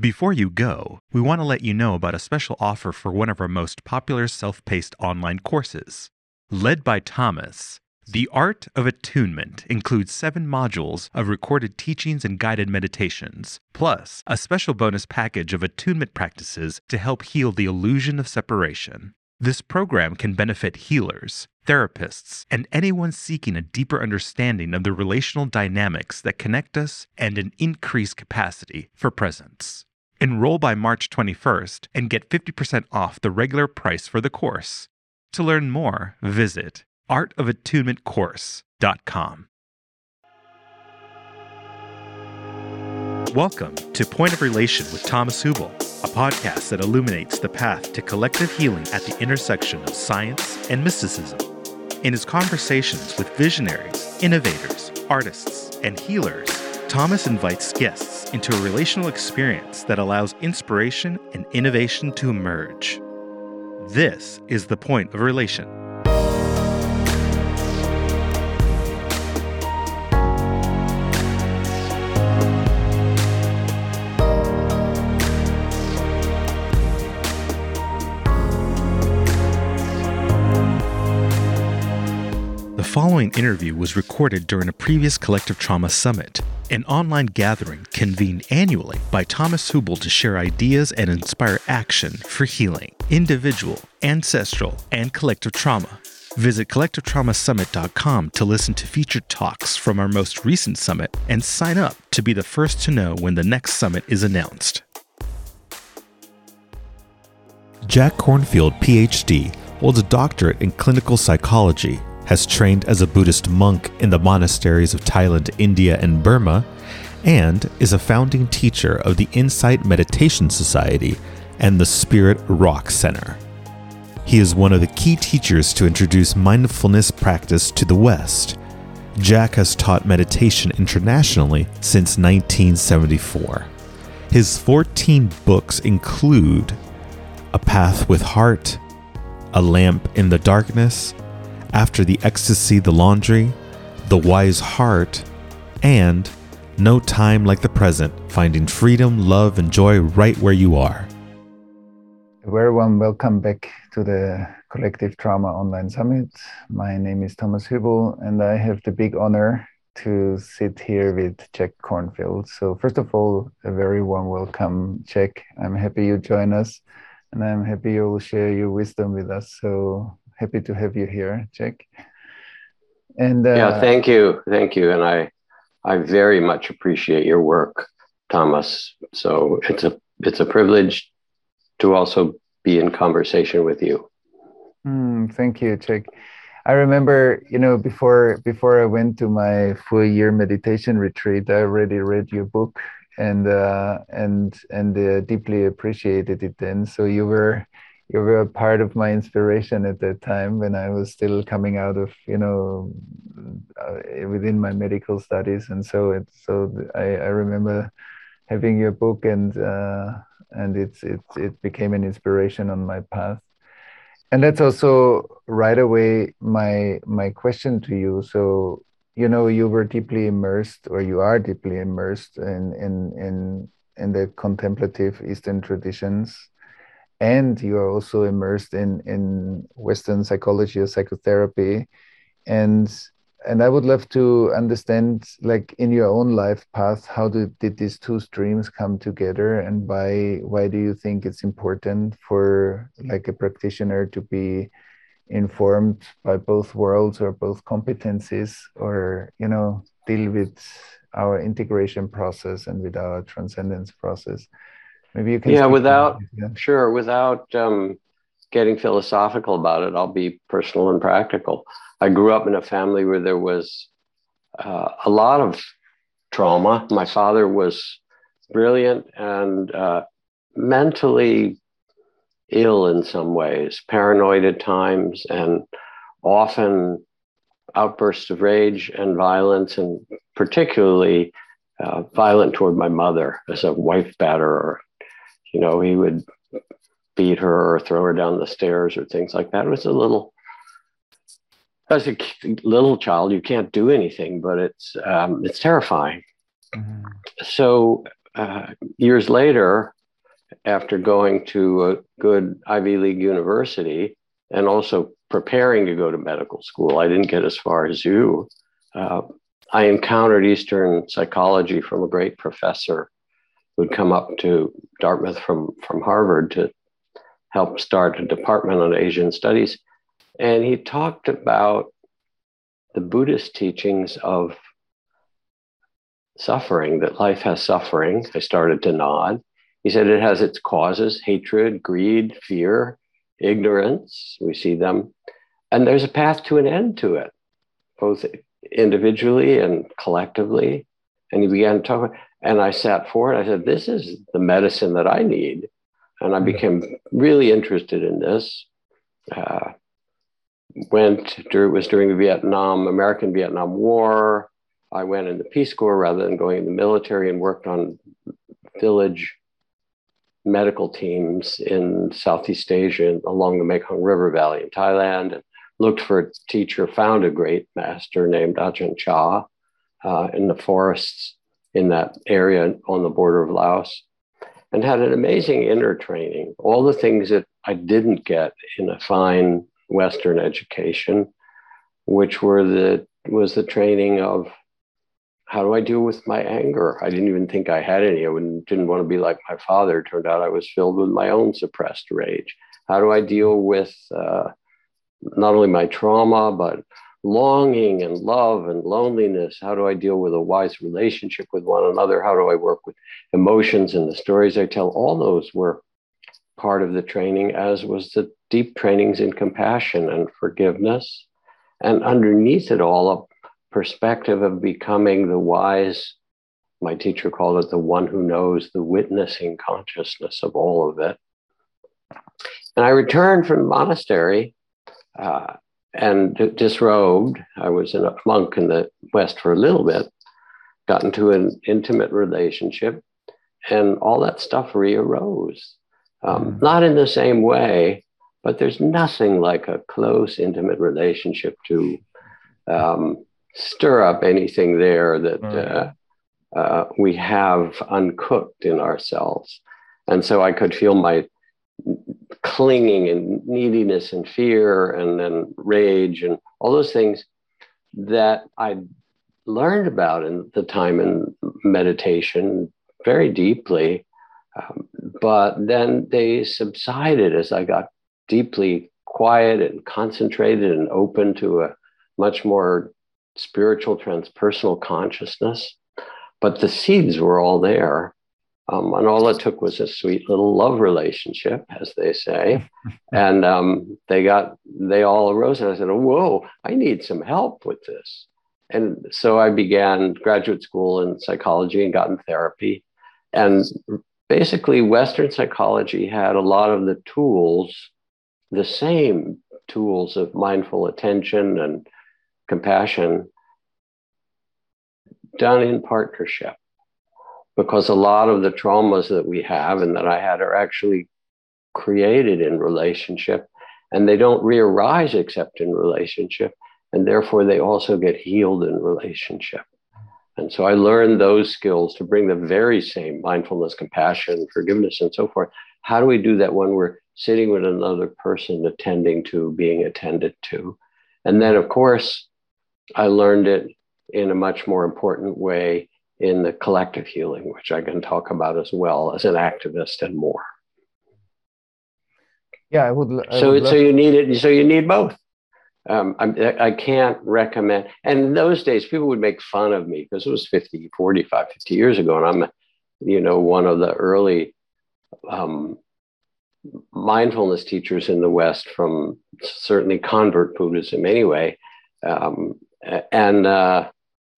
Before you go, we want to let you know about a special offer for one of our most popular self paced online courses. Led by Thomas, The Art of Attunement includes seven modules of recorded teachings and guided meditations, plus a special bonus package of attunement practices to help heal the illusion of separation. This program can benefit healers, therapists, and anyone seeking a deeper understanding of the relational dynamics that connect us and an increased capacity for presence. Enroll by March 21st and get 50% off the regular price for the course. To learn more, visit artofattunementcourse.com. Welcome to Point of Relation with Thomas Hübl, a podcast that illuminates the path to collective healing at the intersection of science and mysticism. In his conversations with visionaries, innovators, artists, and healers, Thomas invites guests into a relational experience that allows inspiration and innovation to emerge. This is the point of relation. The following interview was recorded during a previous Collective Trauma Summit, an online gathering convened annually by Thomas Hübl to share ideas and inspire action for healing, individual, ancestral, and collective trauma. Visit collectivetraumasummit.com to listen to featured talks from our most recent summit and sign up to be the first to know when the next summit is announced. Jack Kornfield, PhD, holds a doctorate in clinical psychology has trained as a Buddhist monk in the monasteries of Thailand, India, and Burma, and is a founding teacher of the Insight Meditation Society and the Spirit Rock Center. He is one of the key teachers to introduce mindfulness practice to the West. Jack has taught meditation internationally since 1974. His 14 books include A Path with Heart, A Lamp in the Darkness, after the Ecstasy, the Laundry, The Wise Heart, and No Time Like the Present, finding freedom, love, and joy right where you are. A very warm welcome back to the Collective Trauma Online Summit. My name is Thomas Hübl, and I have the big honor to sit here with Jack Kornfield. So, first of all, a very warm welcome, Jack. I'm happy you join us, and I'm happy you will share your wisdom with us. So, happy to have you here, Jack. And uh, yeah, thank you, thank you, and I, I very much appreciate your work, Thomas. So it's a it's a privilege to also be in conversation with you. Mm, thank you, Jack. I remember, you know, before before I went to my full year meditation retreat, I already read your book and uh, and and uh, deeply appreciated it then. So you were you were a part of my inspiration at that time when I was still coming out of you know uh, within my medical studies, and so it so I, I remember having your book and uh, and it's it it became an inspiration on my path, and that's also right away my my question to you. So you know you were deeply immersed or you are deeply immersed in in in in the contemplative Eastern traditions and you are also immersed in in Western psychology or psychotherapy, and and I would love to understand, like in your own life path, how did, did these two streams come together, and why why do you think it's important for like a practitioner to be informed by both worlds or both competencies, or you know deal with our integration process and with our transcendence process? Maybe you can. Yeah, without yeah. sure, without um, getting philosophical about it, I'll be personal and practical. I grew up in a family where there was uh, a lot of trauma. My father was brilliant and uh, mentally ill in some ways, paranoid at times, and often outbursts of rage and violence, and particularly uh, violent toward my mother as a wife batterer you know, he would beat her or throw her down the stairs or things like that. It was a little, as a little child, you can't do anything, but it's um, it's terrifying. Mm-hmm. So uh, years later, after going to a good Ivy League university and also preparing to go to medical school, I didn't get as far as you. Uh, I encountered Eastern psychology from a great professor who'd come up to Dartmouth from, from Harvard to help start a department on Asian studies. And he talked about the Buddhist teachings of suffering, that life has suffering. I started to nod. He said it has its causes hatred, greed, fear, ignorance. We see them. And there's a path to an end to it, both individually and collectively. And he began to talk, and I sat forward. I said, This is the medicine that I need. And I became really interested in this. Uh, went, it was during the Vietnam, American Vietnam War. I went in the Peace Corps rather than going in the military and worked on village medical teams in Southeast Asia along the Mekong River Valley in Thailand and looked for a teacher, found a great master named Ajahn Chah uh, in the forests in that area on the border of Laos and had an amazing inner training. All the things that I didn't get in a fine Western education, which were the was the training of how do I deal with my anger? I didn't even think I had any. I didn't want to be like my father. It turned out I was filled with my own suppressed rage. How do I deal with uh, not only my trauma, but longing and love and loneliness? How do I deal with a wise relationship with one another? How do I work with emotions and the stories I tell? All those were part of the training, as was the deep trainings in compassion and forgiveness. And underneath it all, a perspective of becoming the wise, my teacher called it the one who knows the witnessing consciousness of all of it. And I returned from the monastery uh, and disrobed. I was a monk in the West for a little bit, got into an intimate relationship, and all that stuff rearose. Um, mm. Not in the same way, but there's nothing like a close, intimate relationship to um, stir up anything there that uh, uh, we have uncooked in ourselves. And so I could feel my clinging and neediness and fear and then rage and all those things that I learned about in the time in meditation very deeply. Um, but then they subsided as I got deeply quiet and concentrated and open to a much more spiritual transpersonal consciousness. But the seeds were all there. Um, and all it took was a sweet little love relationship, as they say. and um, they got, they all arose. And I said, oh, Whoa, I need some help with this. And so I began graduate school in psychology and got in therapy. And basically, Western psychology had a lot of the tools, the same tools of mindful attention and compassion done in partnership because a lot of the traumas that we have and that I had are actually created in relationship and they don't re-arise except in relationship and therefore they also get healed in relationship. And so i learned those skills to bring the very same mindfulness compassion forgiveness and so forth. How do we do that when we're sitting with another person attending to being attended to? And then of course I learned it in a much more important way in the collective healing, which I can talk about as well as an activist and more. Yeah, I would. I so, would so you need it. So you need both. Um, I, I can't recommend. And in those days, people would make fun of me because it was 50, 45, 50 years ago. And I'm, you know, one of the early um, mindfulness teachers in the West from certainly convert Buddhism anyway. Um, and uh,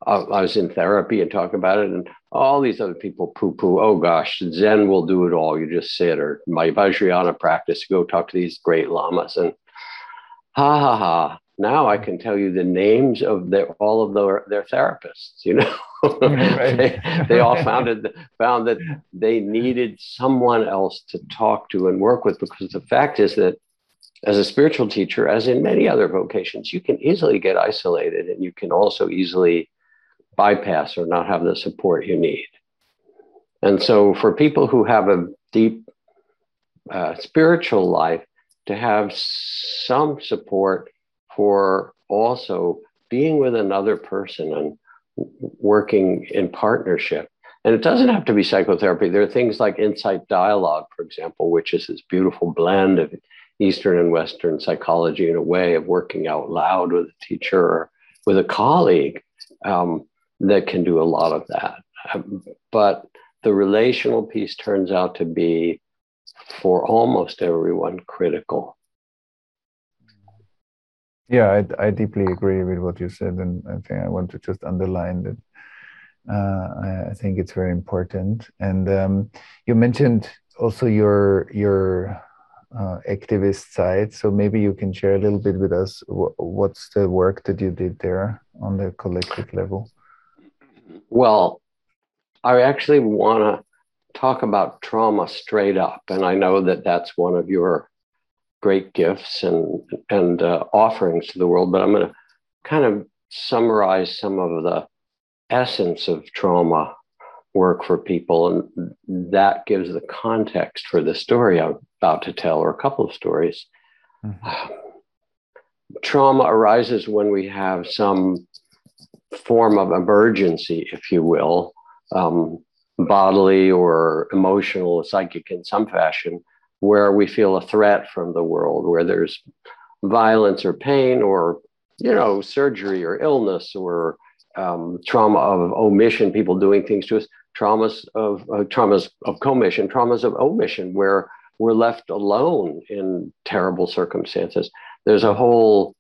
I, was in therapy and talk about it, and all these other people poo poo. Oh gosh, Zen will do it all. You just sit, or my Vajrayana practice. Go talk to these great lamas, and ha ha ha. Now I can tell you the names of their, all of their, their therapists. You know, they, they all found it, found that they needed someone else to talk to and work with because the fact is that as a spiritual teacher, as in many other vocations, you can easily get isolated and you can also easily bypass or not have the support you need. And so, for people who have a deep uh, spiritual life, to have some support for also being with another person and working in partnership. And it doesn't have to be psychotherapy. There are things like insight dialogue, for example, which is this beautiful blend of Eastern and Western psychology in a way of working out loud with a teacher or with a colleague um, that can do a lot of that. Um, but the relational piece turns out to be, for almost everyone, critical. Yeah, I, I deeply agree with what you said, and I think I want to just underline that. Uh, I, think it's very important. And um, you mentioned also your your uh, activist side, so maybe you can share a little bit with us. what's the work that you did there on the collective level? Well, I actually want to talk about trauma straight up, and I know that that's one of your great gifts and and uh, offerings to the world. But I'm going to kind of summarize some of the essence of trauma work for people, and that gives the context for the story I'm about to tell, or a couple of stories. Mm-hmm. Trauma arises when we have some form of emergency, if you will, um, bodily or emotional, psychic in some fashion, where we feel a threat from the world, where there's violence or pain or, you know, surgery or illness or um, trauma of omission, people doing things to us, traumas of uh, traumas of commission, traumas of omission, where we're left alone in terrible circumstances. There's a whole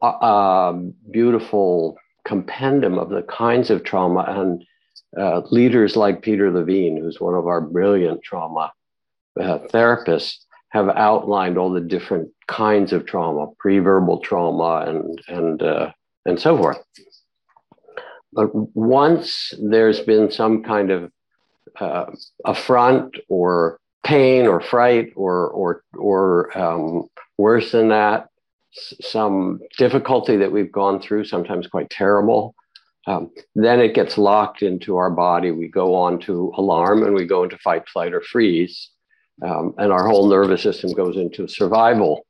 uh, um, beautiful compendium of the kinds of trauma and uh, leaders like Peter Levine, who's one of our brilliant trauma uh, therapists have outlined all the different kinds of trauma, pre-verbal trauma, and and uh, and so forth. But once there's been some kind of uh, affront or pain or fright or or or um, worse than that, some difficulty that we've gone through, sometimes quite terrible. Um, then it gets locked into our body. We go on to alarm and we go into fight, flight, or freeze um, and our whole nervous system goes into survival.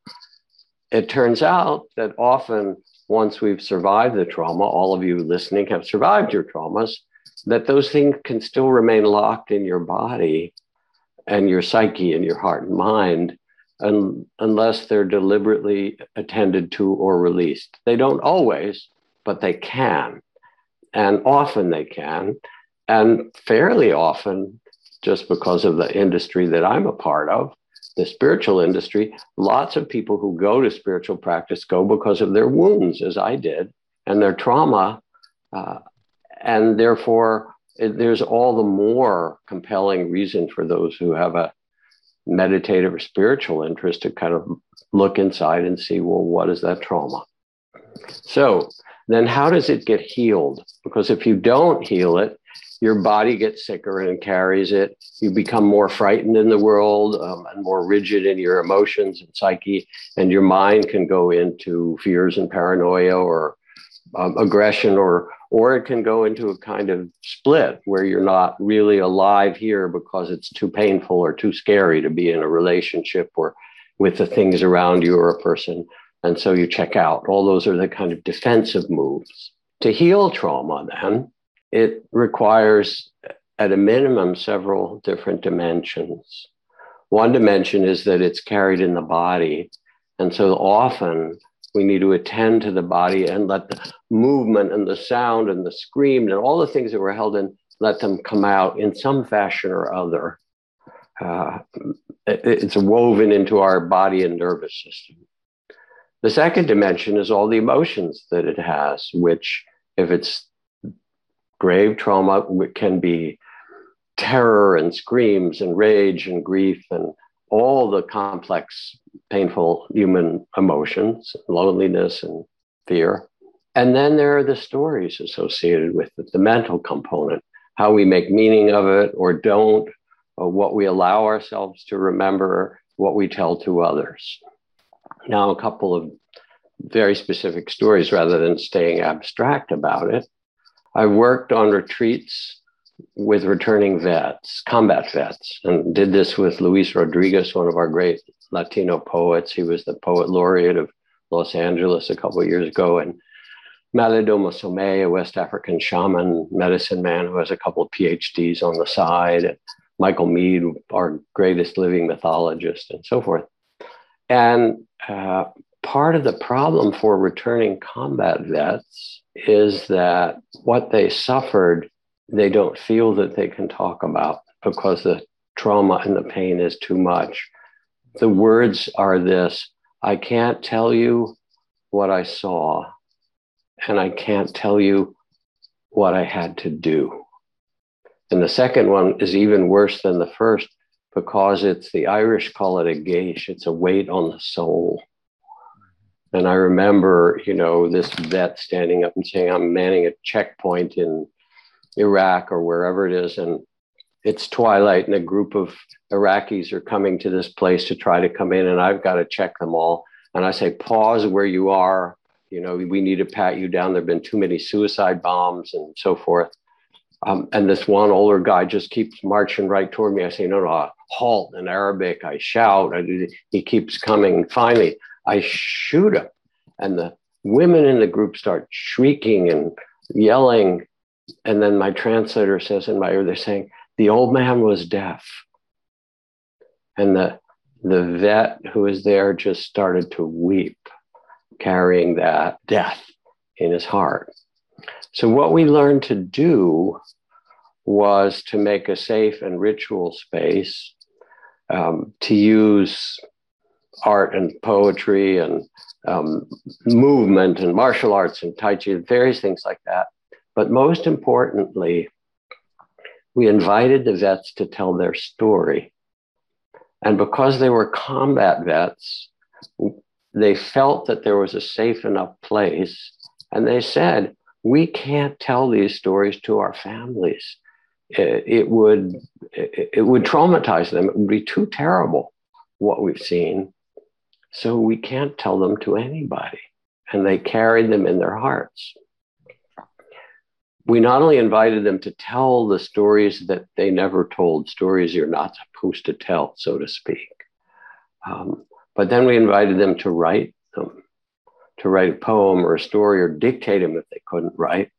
It turns out that often, once we've survived the trauma, all of you listening have survived your traumas, that those things can still remain locked in your body and your psyche and your heart and mind un- unless they're deliberately attended to or released. They don't always, but they can. And often they can. And fairly often, just because of the industry that I'm a part of, the spiritual industry, lots of people who go to spiritual practice go because of their wounds, as I did, and their trauma. Uh, and therefore, it, there's all the more compelling reason for those who have a meditative or spiritual interest to kind of look inside and see, well, what is that trauma? So, then how does it get healed? Because if you don't heal it, your body gets sicker and carries it. You become more frightened in the world um, and more rigid in your emotions and psyche, and your mind can go into fears and paranoia or um, aggression, or or it can go into a kind of split where you're not really alive here because it's too painful or too scary to be in a relationship or with the things around you or a person, and so you check out. All those are the kind of defensive moves to heal trauma. Then it requires, at a minimum, several different dimensions. One dimension is that it's carried in the body. And so often we need to attend to the body and let the movement and the sound and the scream and all the things that were held in, let them come out in some fashion or other. Uh, it's woven into our body and nervous system. The second dimension is all the emotions that it has, which, if it's grave trauma can be terror and screams and rage and grief and all the complex, painful human emotions, loneliness and fear. And then there are the stories associated with it, the mental component, how we make meaning of it or don't, or what we allow ourselves to remember, what we tell to others. Now, a couple of very specific stories rather than staying abstract about it. I worked on retreats with returning vets, combat vets, and did this with Luis Rodriguez, one of our great Latino poets. He was the poet laureate of Los Angeles a couple of years ago, and Malidoma Somé, a West African shaman, medicine man who has a couple of PhDs on the side, Michael Meade, our greatest living mythologist, and so forth. And uh, part of the problem for returning combat vets is that what they suffered, they don't feel that they can talk about because the trauma and the pain is too much. The words are this I can't tell you what I saw, and I can't tell you what I had to do. And the second one is even worse than the first because it's the Irish call it a geis, it's a weight on the soul. And I remember, you know, this vet standing up and saying, I'm manning a checkpoint in Iraq or wherever it is. And it's twilight, and a group of Iraqis are coming to this place to try to come in, and I've got to check them all. And I say, pause where you are. You know, we need to pat you down. There have been too many suicide bombs and so forth. Um, and this one older guy just keeps marching right toward me. I say, no, no, halt in Arabic. I shout. I do, he keeps coming. Finally, I shoot him. And the women in the group start shrieking and yelling. And then my translator says in my ear, they're saying, the old man was deaf. And the, the vet who was there just started to weep, carrying that death in his heart. So, what we learned to do was to make a safe and ritual space, um, to use art and poetry and um, movement and martial arts and Tai Chi, various things like that. But most importantly, we invited the vets to tell their story. And because they were combat vets, they felt that there was a safe enough place. And they said, we can't tell these stories to our families. It, would it would traumatize them. It would be too terrible what we've seen. So we can't tell them to anybody. And they carried them in their hearts. We not only invited them to tell the stories that they never told, stories you're not supposed to tell, so to speak, um, but then we invited them to write them to write a poem or a story or dictate them if they couldn't write.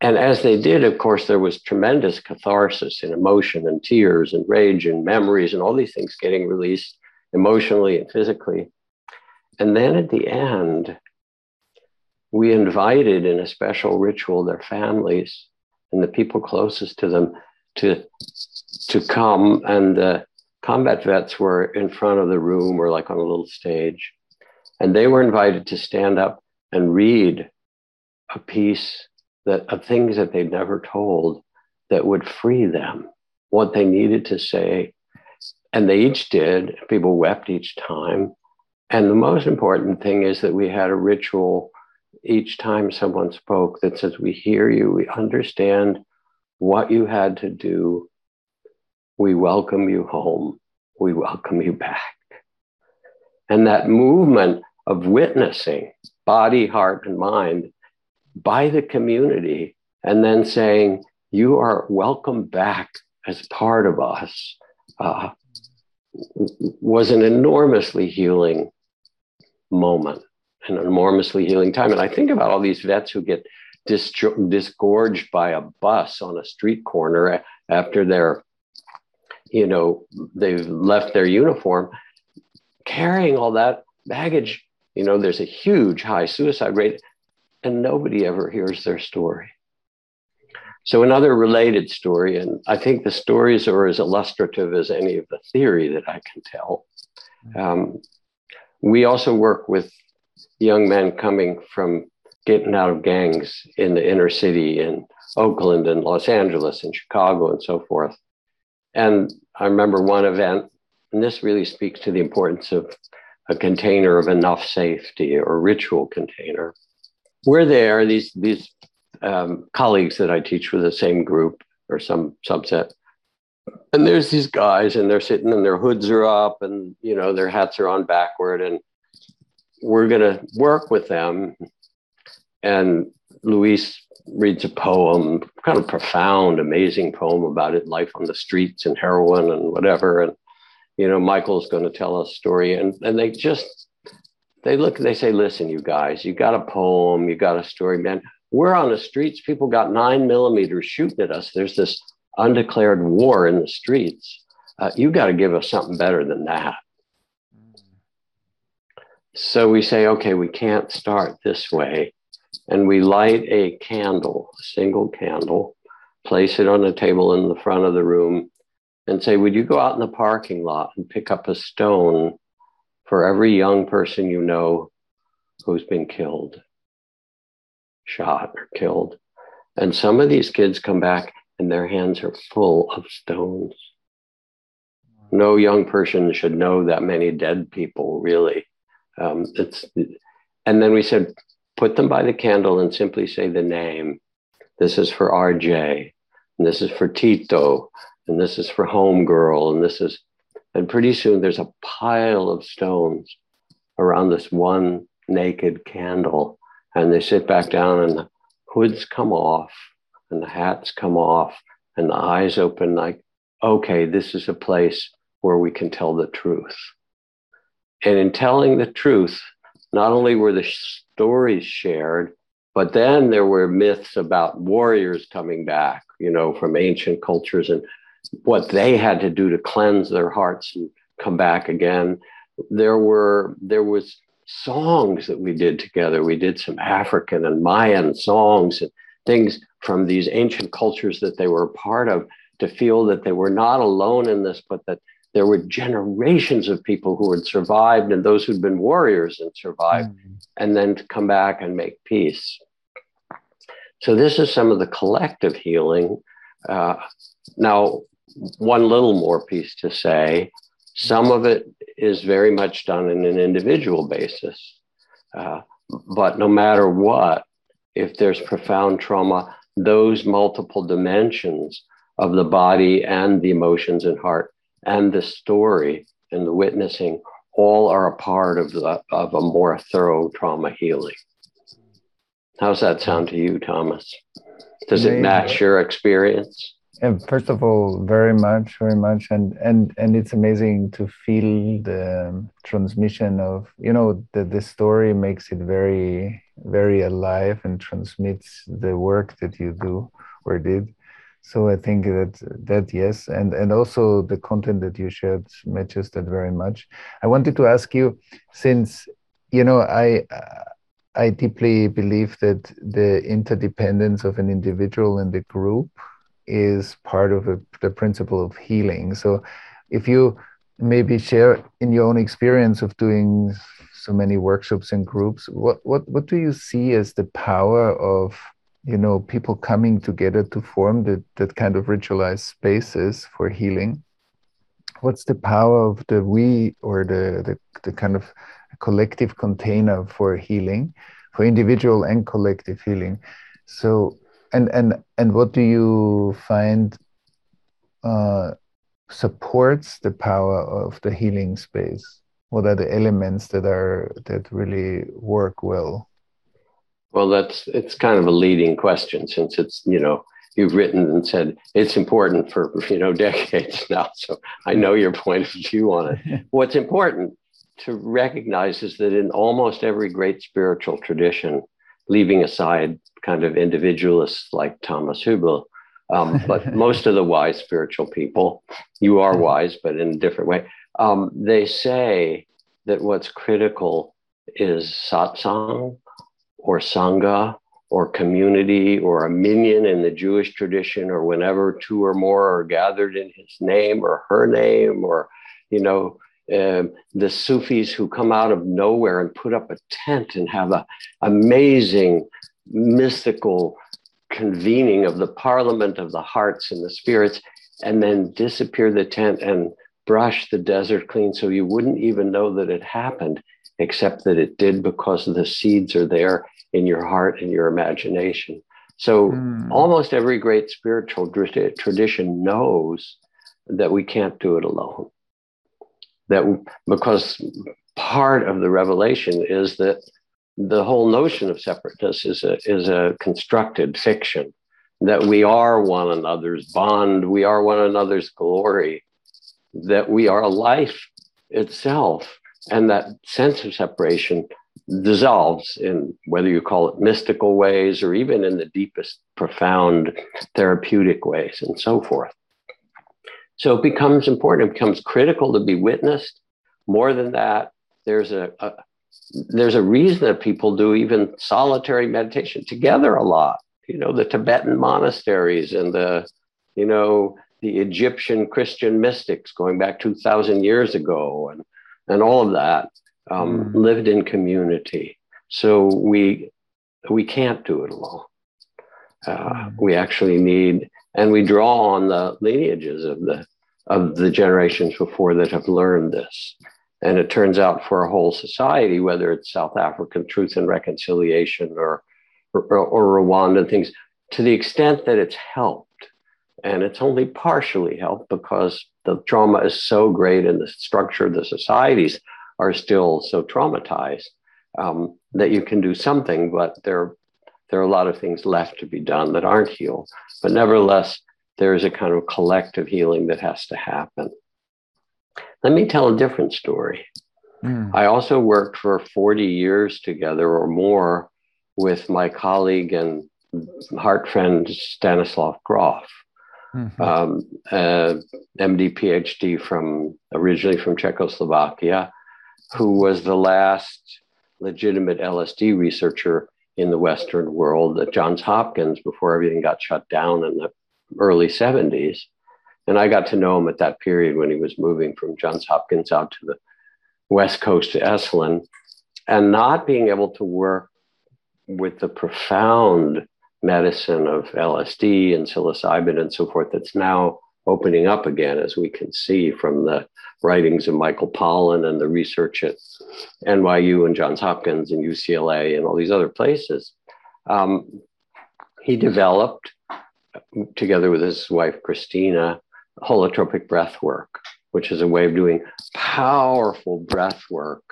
And as they did, of course, there was tremendous catharsis in emotion and tears and rage and memories and all these things getting released emotionally and physically. And then at the end, we invited in a special ritual their families and the people closest to them to, to come. And the combat vets were in front of the room or like on a little stage. And they were invited to stand up and read a piece that of things that they'd never told that would free them, what they needed to say. And they each did. People wept each time. And the most important thing is that we had a ritual each time someone spoke that says, We hear you, we understand what you had to do. We welcome you home, we welcome you back. And that movement of witnessing body, heart, and mind by the community, and then saying, You are welcome back as part of us, uh, was an enormously healing moment, an enormously healing time. And I think about all these vets who get dis- disgorged by a bus on a street corner after they're you know they've left their uniform carrying all that baggage. You know there's a huge high suicide rate and nobody ever hears their story. So another related story and i think the stories are as illustrative as any of the theory that i can tell. Um, we also work with young men coming from getting out of gangs in the inner city in oakland and los angeles and chicago and so forth and I remember one event, and this really speaks to the importance of a container of enough safety or ritual container. We're there, these, these um, colleagues that I teach with the same group or some subset. And there's these guys, and they're sitting, and their hoods are up, and you know their hats are on backward, and we're going to work with them. And Luis reads a poem, kind of profound, amazing poem about it, life on the streets and heroin and whatever. And, you know, Michael's going to tell a story. And, and they just, they look, they say, listen, you guys, you got a poem, you got a story, man. We're on the streets. People got nine millimeters shooting at us. There's this undeclared war in the streets. Uh, you got to give us something better than that. So we say, okay, we can't start this way and we light a candle, a single candle, place it on a table in the front of the room, and say, Would you go out in the parking lot and pick up a stone for every young person you know who's been killed, shot, or killed? And some of these kids come back and their hands are full of stones. No young person should know that many dead people, really. Um, it's, and then we said, put them by the candle and simply say the name. This is for RJ, and this is for Tito, and this is for Homegirl, and this is, and pretty soon there's a pile of stones around this one naked candle. And they sit back down, and the hoods come off, and the hats come off, and the eyes open like, okay, this is a place where we can tell the truth. And in telling the truth, not only were the stories shared, but then there were myths about warriors coming back, you know, from ancient cultures and what they had to do to cleanse their hearts and come back again. There were there was songs that we did together. We did some African and Mayan songs and things from these ancient cultures that they were a part of to feel that they were not alone in this, but that there were generations of people who had survived and those who'd been warriors and survived, mm-hmm. and then to come back and make peace. So, this is some of the collective healing. Uh, now, one little more piece to say some of it is very much done in an individual basis. Uh, but no matter what, if there's profound trauma, those multiple dimensions of the body and the emotions and heart and the story and the witnessing all are a part of the, of a more thorough trauma healing. How's that sound to you, Thomas? Does it match your experience? And first of all, very much, very much, and and and it's amazing to feel the um, transmission of you know the the story makes it very very alive and transmits the work that you do or did so I think that that yes, and and also the content that you shared matches that very much. I wanted to ask you, since you know I I deeply believe that the interdependence of an individual and the group is part of a, the principle of healing. So if you maybe share in your own experience of doing so many workshops and groups, what what what do you see as the power of you know people coming together to form that, that kind of ritualized spaces for healing. What's the power of the we or the, the, the kind of collective container for healing for individual and collective healing? So and and and what do you find uh, supports the power of the healing space? What are the elements that are that really work well well, that's it's kind of a leading question since it's you know you've written and said it's important for you know decades now. So I know your point of view on it. What's important to recognize is that in almost every great spiritual tradition, leaving aside kind of individualists like Thomas Hübl, um, but most of the wise spiritual people, you are wise, but in a different way, um, they say that what's critical is satsang, or Sangha or community or a minyan in the Jewish tradition or whenever two or more are gathered in his name or her name or, you know, uh, the Sufis who come out of nowhere and put up a tent and have an amazing mystical convening of the parliament of the hearts and the spirits and then disappear the tent and brush the desert clean so you wouldn't even know that it happened except that it did because the seeds are there in your heart and your imagination. So mm. almost every great spiritual tradition knows that we can't do it alone. That because part of the revelation is that the whole notion of separateness is a, is a constructed fiction that we are one another's bond, we are one another's glory, that we are life itself. And that sense of separation dissolves in whether you call it mystical ways or even in the deepest, profound therapeutic ways and so forth. So it becomes important, it becomes critical to be witnessed. More than that, there's a, a there's a reason that people do even solitary meditation together a lot. You know, the Tibetan monasteries and the, you know, the Egyptian Christian mystics going back 2,000 years ago and, and all of that um, mm. lived in community. So we, we can't do it alone. Uh, mm. We actually need, and we draw on the lineages of the, of the generations before that have learned this. And it turns out for a whole society, whether it's South African Truth and Reconciliation or, or, or Rwanda things, to the extent that it's helped, and it's only partially helped because the trauma is so great and the structure of the societies are still so traumatized um, that you can do something, but there, there are a lot of things left to be done that aren't healed. But nevertheless, there is a kind of collective healing that has to happen. Let me tell a different story. Mm. I also worked for 40 years together or more with my colleague and heart friend Stanislav Grof, mm-hmm. um, uh, MD, PhD from originally from Czechoslovakia, who was the last legitimate LSD researcher in the Western world at Johns Hopkins before everything got shut down in the early 70s. And I got to know him at that period when he was moving from Johns Hopkins out to the West Coast to Esalen and not being able to work with the profound medicine of LSD and psilocybin and so forth that's now opening up again, as we can see from the writings of Michael Pollan and the research at NYU and Johns Hopkins and UCLA and all these other places. Um, he developed, together with his wife Christina, holotropic breath work, which is a way of doing powerful breath work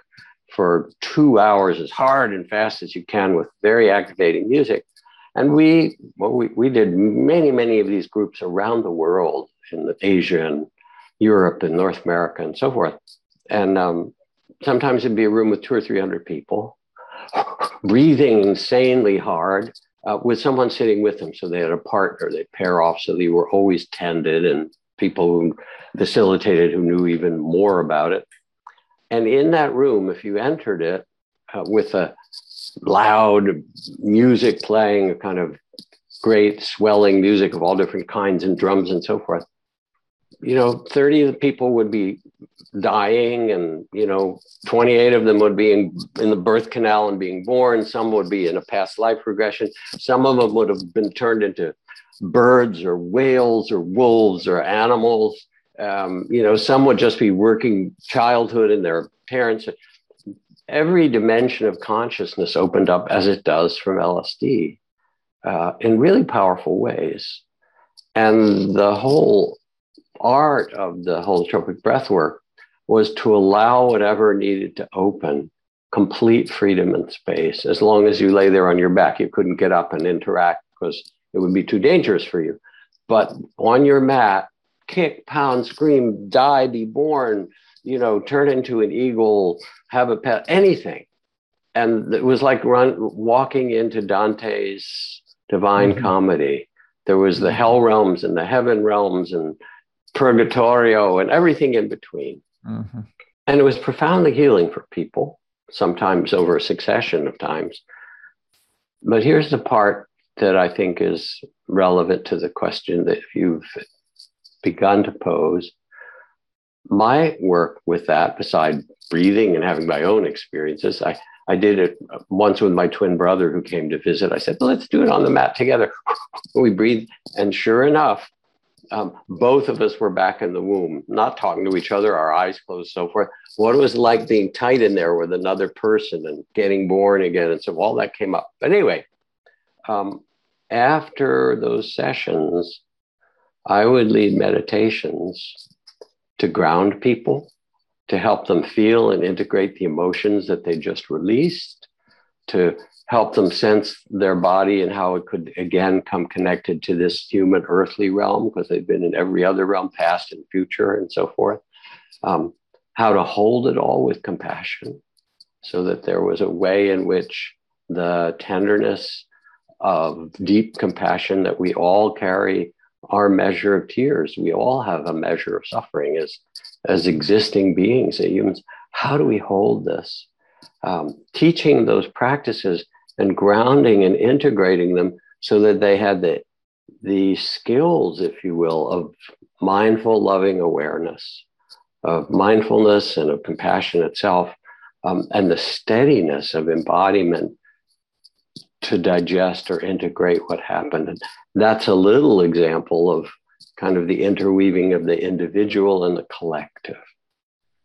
for two hours as hard and fast as you can with very activating music. And we, well, we, we did many, many of these groups around the world in Asia and Europe and North America and so forth. And um, sometimes it'd be a room with two or 300 people breathing insanely hard uh, with someone sitting with them. So they had a partner, they'd pair off. So they were always tended and people who facilitated who knew even more about it. And in that room, if you entered it uh, with a loud music playing, a kind of great swelling music of all different kinds and drums and so forth, you know, 30 of the people would be dying and, you know, 28 of them would be in, in the birth canal and being born. Some would be in a past life regression. Some of them would have been turned into birds or whales or wolves or animals. Um, you know, some would just be working childhood and their parents. Every dimension of consciousness opened up as it does from LSD uh, in really powerful ways. And the whole art of the holotropic breath work was to allow whatever needed to open complete freedom and space. As long as you lay there on your back, you couldn't get up and interact because it would be too dangerous for you. But on your mat, kick, pound, scream, die, be born, you know, turn into an eagle, have a pet, anything. And it was like run walking into Dante's Divine mm-hmm. Comedy. There was the hell realms and the heaven realms and purgatorio and everything in between. Mm-hmm. And it was profoundly healing for people, sometimes over a succession of times. But here's the part that I think is relevant to the question that you've begun to pose. My work with that, beside breathing and having my own experiences, I, I did it once with my twin brother who came to visit. I said, well, let's do it on the mat together. we breathe. And sure enough, um, both of us were back in the womb, not talking to each other, our eyes closed, so forth. What it was like being tight in there with another person and getting born again. And so all that came up. But anyway, um, after those sessions, I would lead meditations to ground people, to help them feel and integrate the emotions that they just released, to help them sense their body and how it could again come connected to this human earthly realm because they've been in every other realm, past and future, and so forth. Um, how to hold it all with compassion so that there was a way in which the tenderness of deep compassion that we all carry our measure of tears. We all have a measure of suffering as, as existing beings, as humans. How do we hold this? Um, teaching those practices and grounding and integrating them so that they had the, the skills, if you will, of mindful, loving awareness, of mindfulness and of compassion itself, um, and the steadiness of embodiment to digest or integrate what happened. And that's a little example of kind of the interweaving of the individual and the collective.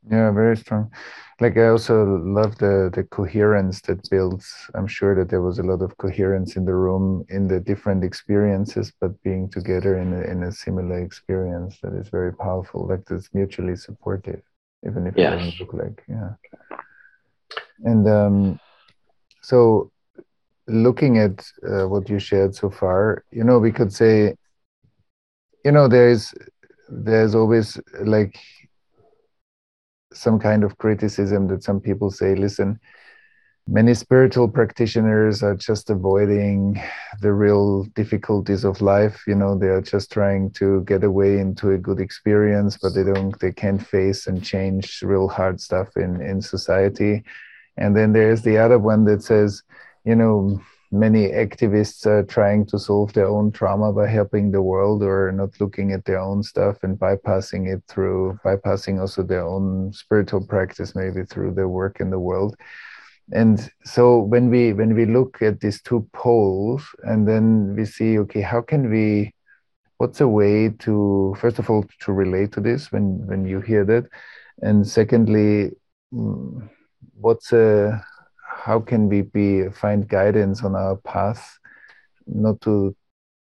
Yeah, very strong. Like I also love the the coherence that builds. I'm sure that there was a lot of coherence in the room in the different experiences, but being together in a, in a similar experience that is very powerful. Like that's mutually supportive, even if yes. it doesn't look like yeah. And um, so looking at uh, what you shared so far, you know, we could say, you know, there's there's always like some kind of criticism that some people say, listen, many spiritual practitioners are just avoiding the real difficulties of life. You know they are just trying to get away into a good experience but they don't they can't face and change real hard stuff in in society. And then there's the other one that says you know many activists are trying to solve their own trauma by helping the world or not looking at their own stuff and bypassing it through bypassing also their own spiritual practice maybe through their work in the world. And so when we when we look at these two poles and then we see okay how can we what's a way to first of all to relate to this when when you hear that? And secondly mm, what's a how can we be find guidance on our path? Not to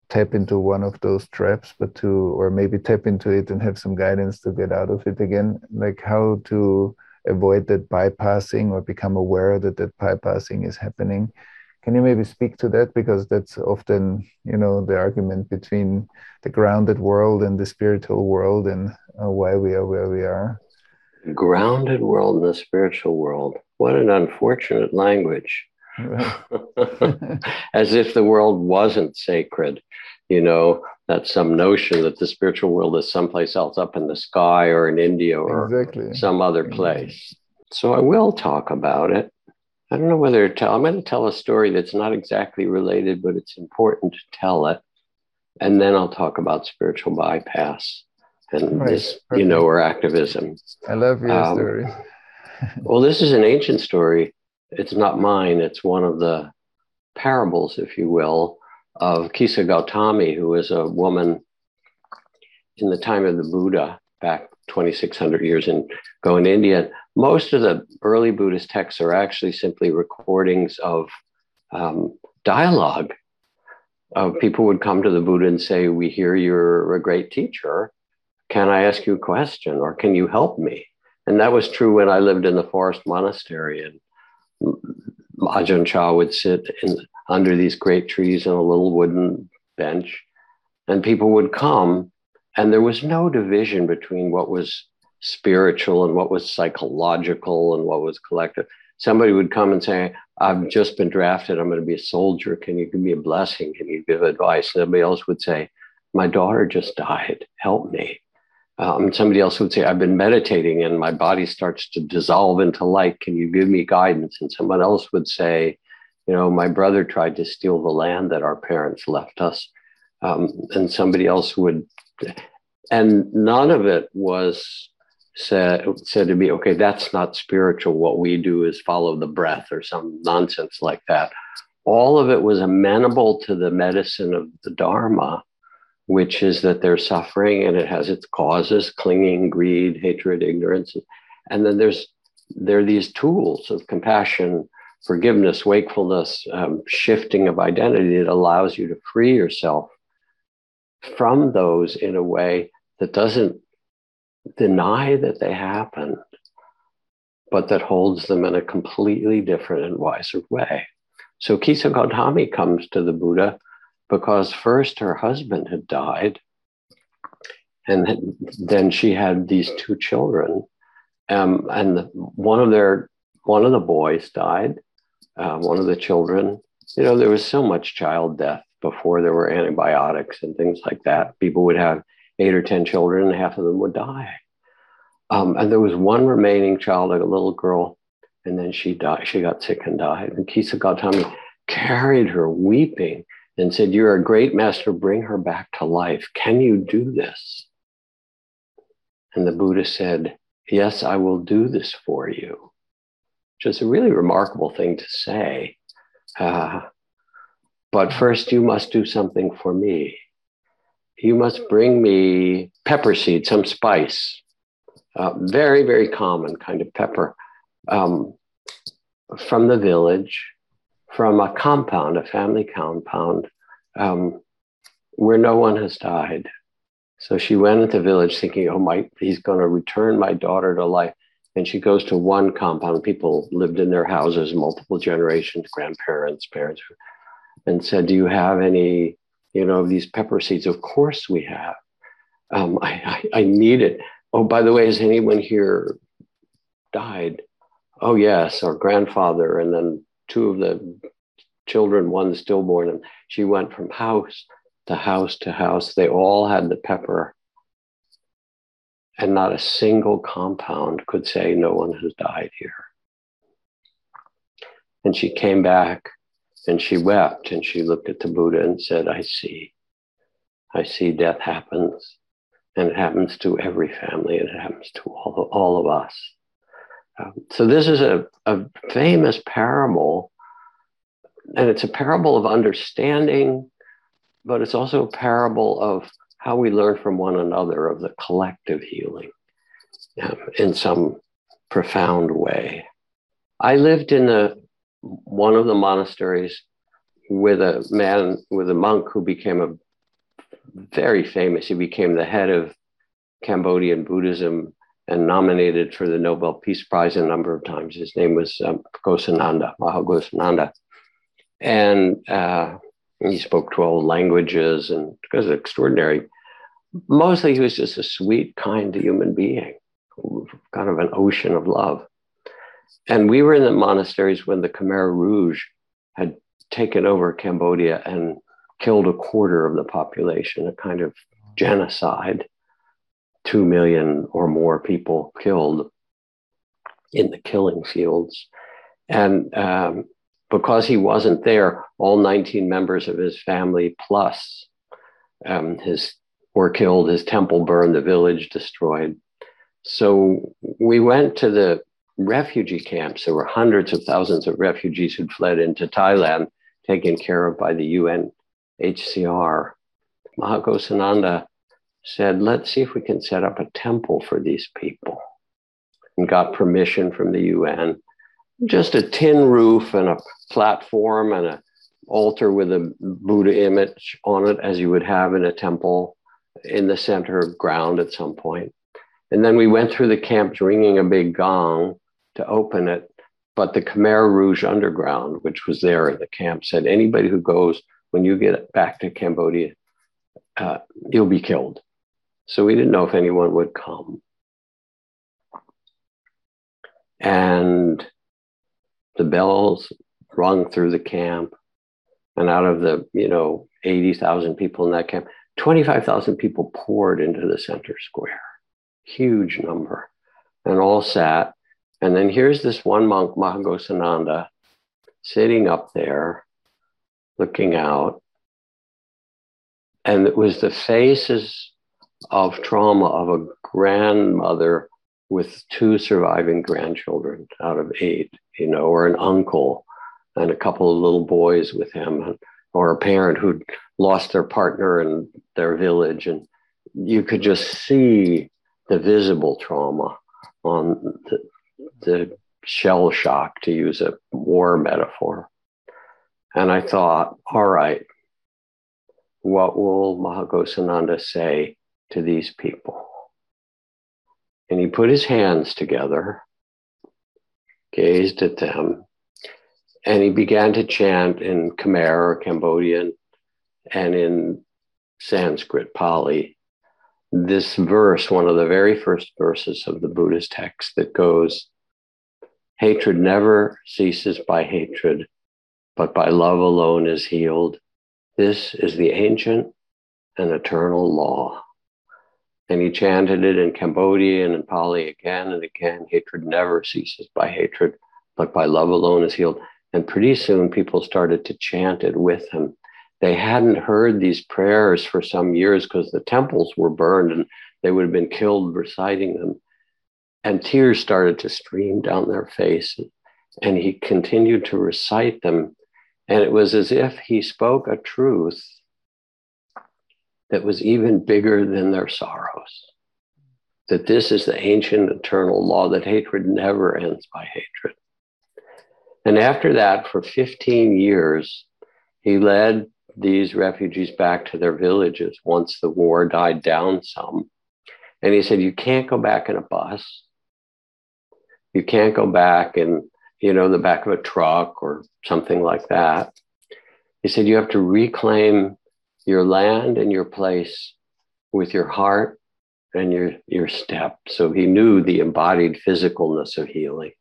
tap into one of those traps but to or maybe tap into it and have some guidance to get out of it again. Like how to avoid that bypassing or become aware that that bypassing is happening. Can you maybe speak to that? Because that's often you know the argument between the grounded world and the spiritual world and uh, why we are where we are. Grounded world and the spiritual world what an unfortunate language. As if the world wasn't sacred, you know, that's some notion that the spiritual world is someplace else up in the sky or in India or exactly. some other place. So I will talk about it. I don't know whether to tell, I'm going to tell a story that's not exactly related, but it's important to tell it. And then I'll talk about spiritual bypass and right. this, Perfect. you know, or activism. I love your um, story well, this is an ancient story. It's not mine. It's one of the parables, if you will, of Kisa Gautami, who was a woman in the time of the Buddha back 2,600 years ago in India. Most of the early Buddhist texts are actually simply recordings of um, dialogue. Uh, people would come to the Buddha and say, We hear you're a great teacher. Can I ask you a question or can you help me? And that was true when I lived in the forest monastery. And Ajahn Chah would sit in, under these great trees on a little wooden bench, and people would come, and there was no division between what was spiritual and what was psychological and what was collective. Somebody would come and say, I've just been drafted. I'm going to be a soldier. Can you give me a blessing? Can you give advice? Somebody else would say, My daughter just died. Help me. Um, somebody else would say, I've been meditating and my body starts to dissolve into light. Can you give me guidance? And someone else would say, You know, my brother tried to steal the land that our parents left us. Um, and somebody else would, and none of it was said, said to me, okay, that's not spiritual. What we do is follow the breath or some nonsense like that. All of it was amenable to the medicine of the Dharma which is that they're suffering and it has its causes clinging greed hatred ignorance. And then there's there are these tools of compassion forgiveness wakefulness um, shifting of identity that allows you to free yourself from those in a way that doesn't deny that they happened but that holds them in a completely different and wiser way. So Kisa Gautami comes to the Buddha because first her husband had died, and then she had these two children, um, and one of their one of the boys died, uh, one of the children. You know, there was so much child death before there were antibiotics and things like that. People would have eight or ten children, and half of them would die. Um, and there was one remaining child, a little girl, and then she died. She got sick and died. And Kisa Gautami carried her weeping and said, You're a great master, bring her back to life. Can you do this? And the Buddha said, Yes, I will do this for you, which is a really remarkable thing to say. Uh, but first, you must do something for me. You must bring me pepper seed, some spice, uh, very, very common kind of pepper um, from the village from a compound, a family compound, um, where no one has died. So she went into the village thinking, oh, my, he's going to return my daughter to life. And she goes to one compound. People lived in their houses, multiple generations, grandparents, parents, and said, do you have any, you know, of these pepper seeds? Of course we have. Um, I, I, I need it. Oh, by the way, has anyone here died? Oh, yes, our grandfather. And then two of the children, one stillborn, and she went from house to house to house. They all had the pepper, and not a single compound could say no one has died here. And she came back and she wept and she looked at the Buddha and said, I see. I see death happens, and it happens to every family, and it happens to all, all of us. Um, so, this is a, a famous parable and it's a parable of understanding, but it's also a parable of how we learn from one another of the collective healing um, in some profound way. I lived in a, one of the monasteries with a man, with a monk who became a very famous, he became the head of Cambodian Buddhism and nominated for the Nobel Peace Prize a number of times. His name was um, Ghosananda, Maha Ghosananda and uh, he spoke 12 languages and was extraordinary. Mostly, he was just a sweet, kind human being, kind of an ocean of love. And we were in the monasteries when the Khmer Rouge had taken over Cambodia and killed a quarter of the population, a kind of genocide. Two million or more people killed in the killing fields. And um, because he wasn't there, all 19 members of his family plus um, his were killed, his temple burned, the village destroyed. So we went to the refugee camps. There were hundreds of thousands of refugees who'd fled into Thailand, taken care of by the UNHCR. Maha Ghosananda said, let's see if we can set up a temple for these people and got permission from the UN just a tin roof and a platform and an altar with a Buddha image on it, as you would have in a temple in the center of ground at some point. And then we went through the camps ringing a big gong to open it. But the Khmer Rouge Underground, which was there in the camp, said anybody who goes when you get back to Cambodia, uh, you'll be killed. So we didn't know if anyone would come. And the bells rung through the camp. And out of the, you know, 80,000 people in that camp, 25,000 people poured into the center square. Huge number. And all sat. And then here's this one monk, Maha Ghosananda, sitting up there, looking out. And it was the faces of trauma of a grandmother with two surviving grandchildren out of eight, you know, or an uncle and a couple of little boys with him, or a parent who'd lost their partner in their village. And you could just see the visible trauma on the, the shell shock, to use a war metaphor. And I thought, all right, what will Maha Ghosananda say to these people? And he put his hands together, gazed at them, and he began to chant in Khmer or Cambodian and in Sanskrit, Pali, this verse, one of the very first verses of the Buddhist text that goes, Hatred never ceases by hatred, but by love alone is healed. This is the ancient and eternal law. And he chanted it in Cambodian and Pali again and again. Hatred never ceases by hatred, but by love alone is healed. And pretty soon people started to chant it with him. They hadn't heard these prayers for some years because the temples were burned and they would have been killed reciting them. And tears started to stream down their face. And he continued to recite them. And it was as if he spoke a truth that was even bigger than their sorrows. That this is the ancient eternal law that hatred never ends by hatred. And after that, for 15 years, he led these refugees back to their villages once the war died down some. And he said, You can't go back in a bus. You can't go back in, you know, the back of a truck or something like that. He said, You have to reclaim your land and your place with your heart and your, your step. So he knew the embodied physicalness of healing.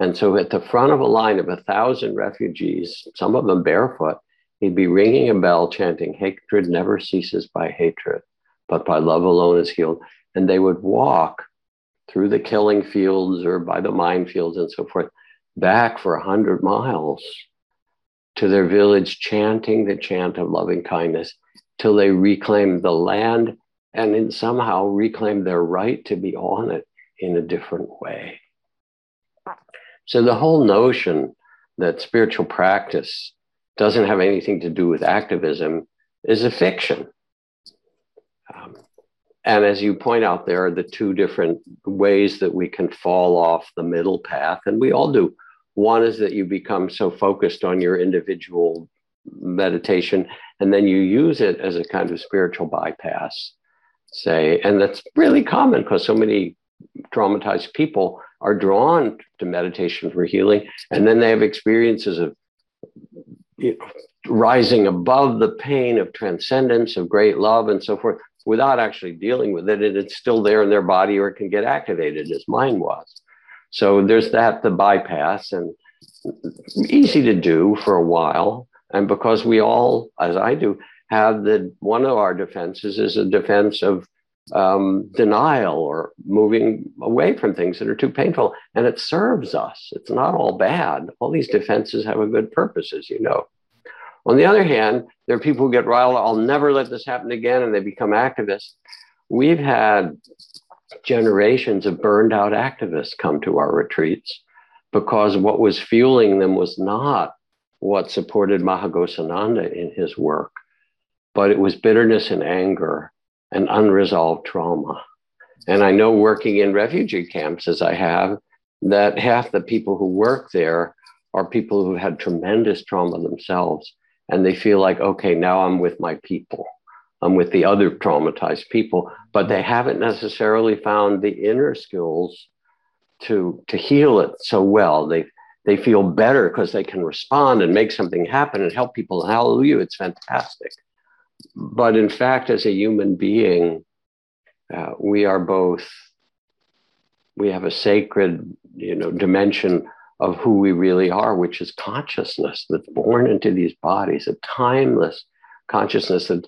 And so at the front of a line of a thousand refugees, some of them barefoot, he'd be ringing a bell chanting, Hatred never ceases by hatred, but by love alone is healed. And they would walk through the killing fields or by the minefields and so forth back for a hundred miles to their village, chanting the chant of loving kindness till they reclaim the land and somehow reclaim their right to be on it in a different way. So the whole notion that spiritual practice doesn't have anything to do with activism is a fiction. Um, and as you point out, there are the two different ways that we can fall off the middle path, and we all do. One is that you become so focused on your individual meditation, and then you use it as a kind of spiritual bypass, say. And that's really common because so many traumatized people are drawn to meditation for healing, and then they have experiences of you know, rising above the pain of transcendence, of great love, and so forth, without actually dealing with it. And it's still there in their body, or it can get activated as mine was. So there's that, the bypass, and easy to do for a while. And because we all, as I do, have the one of our defenses is a defense of um, denial or moving away from things that are too painful. And it serves us. It's not all bad. All these defenses have a good purpose, as you know. On the other hand, there are people who get riled, I'll never let this happen again, and they become activists. We've had generations of burned out activists come to our retreats because what was fueling them was not what supported Maha Ghosananda in his work, but it was bitterness and anger and unresolved trauma. And I know working in refugee camps as I have, that half the people who work there are people who had tremendous trauma themselves. And they feel like, okay, now I'm with my people. I'm with the other traumatized people, but they haven't necessarily found the inner skills to to heal it so well. They they feel better because they can respond and make something happen and help people. Hallelujah, it's fantastic. But in fact, as a human being, uh, we are both. We have a sacred, you know, dimension of who we really are, which is consciousness that's born into these bodies, a timeless consciousness that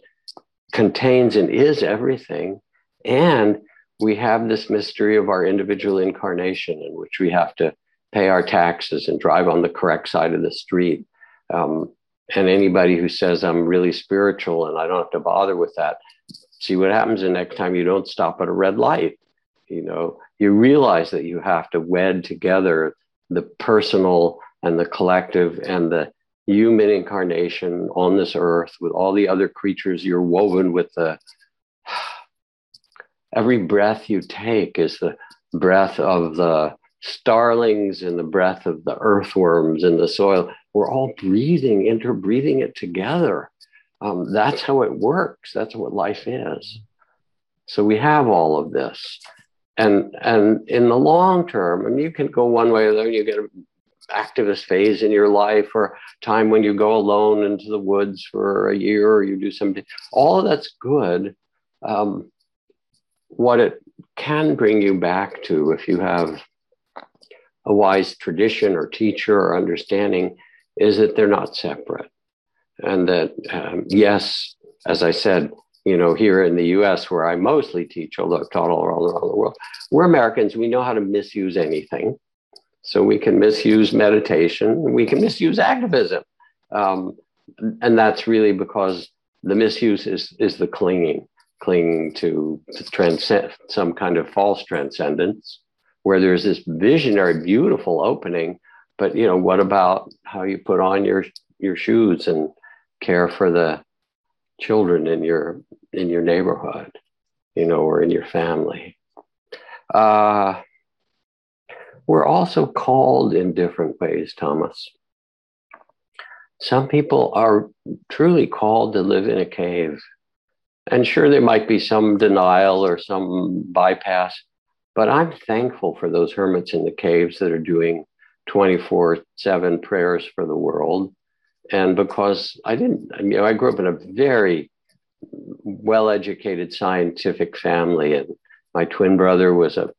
contains and is everything. And we have this mystery of our individual incarnation in which we have to pay our taxes and drive on the correct side of the street. Um, and anybody who says I'm really spiritual and I don't have to bother with that, see what happens the next time you don't stop at a red light. You know, you realize that you have to wed together the personal and the collective and the human incarnation on this earth with all the other creatures you're woven with the every breath you take is the breath of the starlings and the breath of the earthworms in the soil. We're all breathing interbreathing it together. Um, that's how it works. That's what life is. So we have all of this. And and in the long term mean you can go one way or the other you get activist phase in your life or time when you go alone into the woods for a year or you do something. All that's good. Um, what it can bring you back to if you have a wise tradition or teacher or understanding is that they're not separate. And that um, yes as i said you know here in the us where i mostly teach although i've taught all around the world we're americans we know how to misuse anything so we can misuse meditation we can misuse activism. Um, and that's really because the misuse is is the clinging clinging to, to transcend some kind of false transcendence where there's this visionary beautiful opening. But you know what about how you put on your your shoes and care for the children in your in your neighborhood you know or in your family? Uh, we're also called in different ways thomas. Some people are truly called to live in a cave. And sure there might be some denial or some bypass but i'm thankful for those hermits in the caves that are doing 24 7 prayers for the world. And because I didn't, you know, I grew up in a very well educated scientific family, and my twin brother was a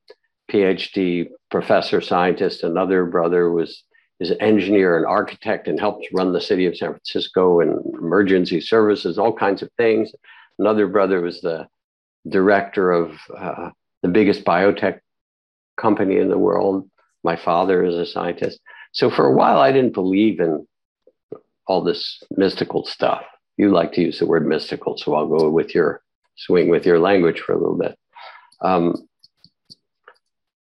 PhD professor scientist. Another brother was is an engineer and architect and helped run the city of San Francisco and emergency services, all kinds of things. Another brother was the director of uh, the biggest biotech company in the world. My father is a scientist. So for a while, I didn't believe in all this mystical stuff. You like to use the word mystical, so I'll go with your swing with your language for a little bit. Um,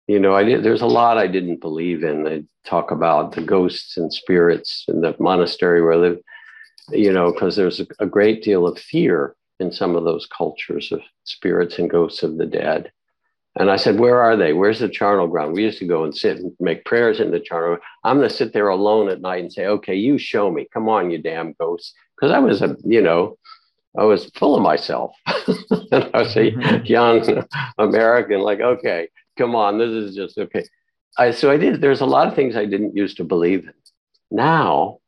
you know, I did, there's a lot I didn't believe in. They talk about the ghosts and spirits in the monastery where I live, you know, because there's a, a great deal of fear in some of those cultures of spirits and ghosts of the dead. And I said, Where are they? Where's the charnel ground? We used to go and sit and make prayers in the charnel. I'm going to sit there alone at night and say, Okay, you show me. Come on, you damn ghosts. Because I was a, you know, I was full of myself. and I was a mm-hmm. young American, like, okay, come on, this is just okay. I, so I did, there's a lot of things I didn't used to believe in. Now,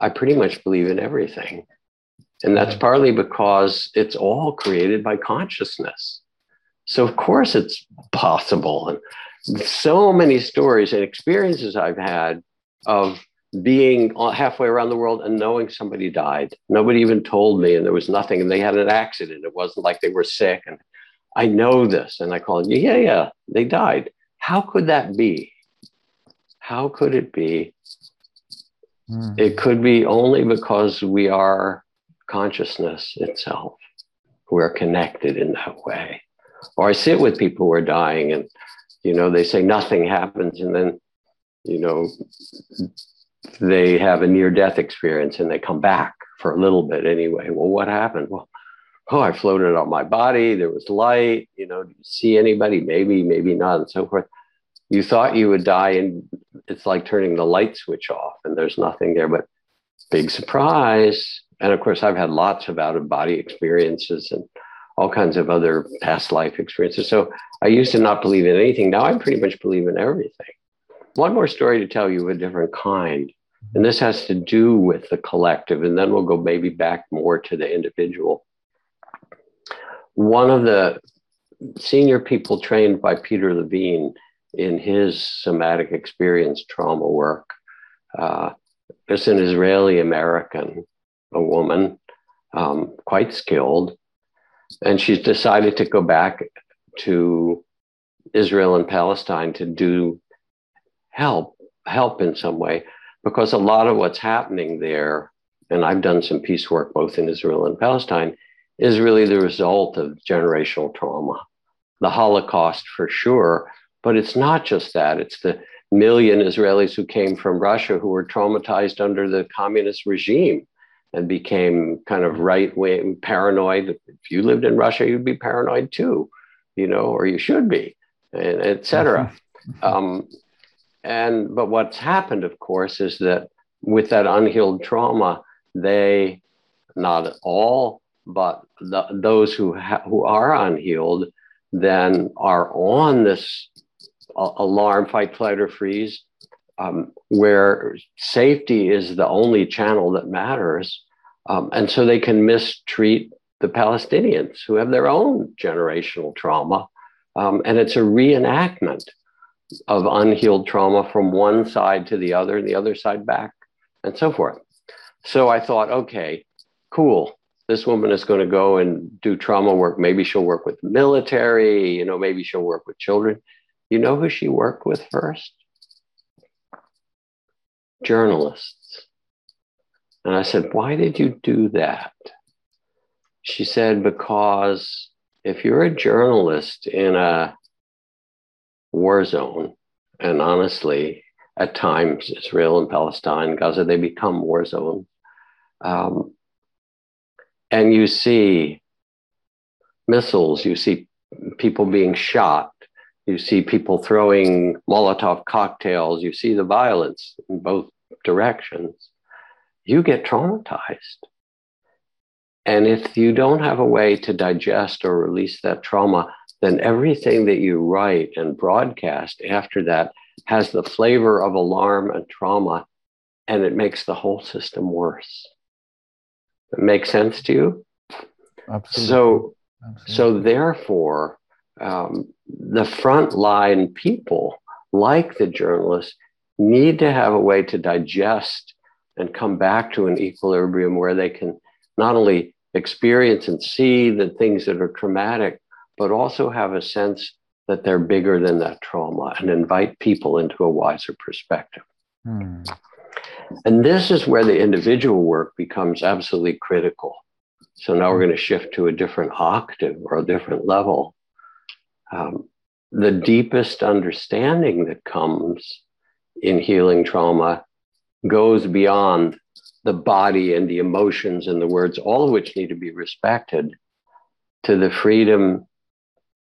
I pretty much believe in everything. And that's mm-hmm. partly because it's all created by consciousness. So, of course, it's possible. And so many stories and experiences I've had of being halfway around the world and knowing somebody died. Nobody even told me, and there was nothing, and they had an accident. It wasn't like they were sick. And I know this. And I call you, yeah, yeah, they died. How could that be? How could it be? Mm. It could be only because we are consciousness itself. We're connected in that way or I sit with people who are dying and, you know, they say nothing happens and then, you know, they have a near death experience and they come back for a little bit anyway. Well, what happened? Well, oh, I floated on my body. There was light. You know, you see anybody? Maybe, maybe not, and so forth. You thought you would die, and it's like turning the light switch off, and there's nothing there. But big surprise. And of course, I've had lots of out of body experiences and all kinds of other past life experiences. So I used to not believe in anything. Now I pretty much believe in everything. One more story to tell you of a different kind. And this has to do with the collective. And then we'll go maybe back more to the individual. One of the senior people trained by Peter Levine in his somatic experience trauma work uh, is an Israeli American, a woman, um, quite skilled. And she's decided to go back to Israel and Palestine to do help help in some way because a lot of what's happening there and I've done some peace work both in Israel and Palestine is really the result of generational trauma the holocaust for sure but it's not just that it's the million Israelis who came from Russia who were traumatized under the communist regime and became kind of right wing paranoid. If you lived in Russia, you'd be paranoid too, you know, or you should be, and etc. Mm-hmm. Um, and but what's happened, of course, is that with that unhealed trauma, they not all, but the, those who ha- who are unhealed then are on this alarm, fight, flight, or freeze um, where safety is the only channel that matters. Um, and so they can mistreat the Palestinians who have their own generational trauma. Um, and it's a reenactment of unhealed trauma from one side to the other and the other side back and so forth. So I thought, okay, cool. This woman is going to go and do trauma work. Maybe she'll work with the military, you know, maybe she'll work with children. You know who she worked with first? Journalists. And I said, Why did you do that? She said, Because if you're a journalist in a war zone, and honestly, at times, Israel and Palestine, Gaza, they become war zones. Um, and you see missiles, you see people being shot, you see people throwing Molotov cocktails, you see the violence in both directions. You get traumatized. And if you don't have a way to digest or release that trauma, then everything that you write and broadcast after that has the flavor of alarm and trauma, and it makes the whole system worse. It makes sense to you? Absolutely. So, Absolutely. so therefore, um, the frontline people, like the journalists, need to have a way to digest and come back to an equilibrium where they can not only experience and see the things that are traumatic, but also have a sense that they're bigger than that trauma and invite people into a wiser perspective. Hmm. And this is where the individual work becomes absolutely critical. So now we're going to shift to a different octave or a different level. Um, the deepest understanding that comes in healing trauma goes beyond the body and the emotions and the words, all of which need to be respected, to the freedom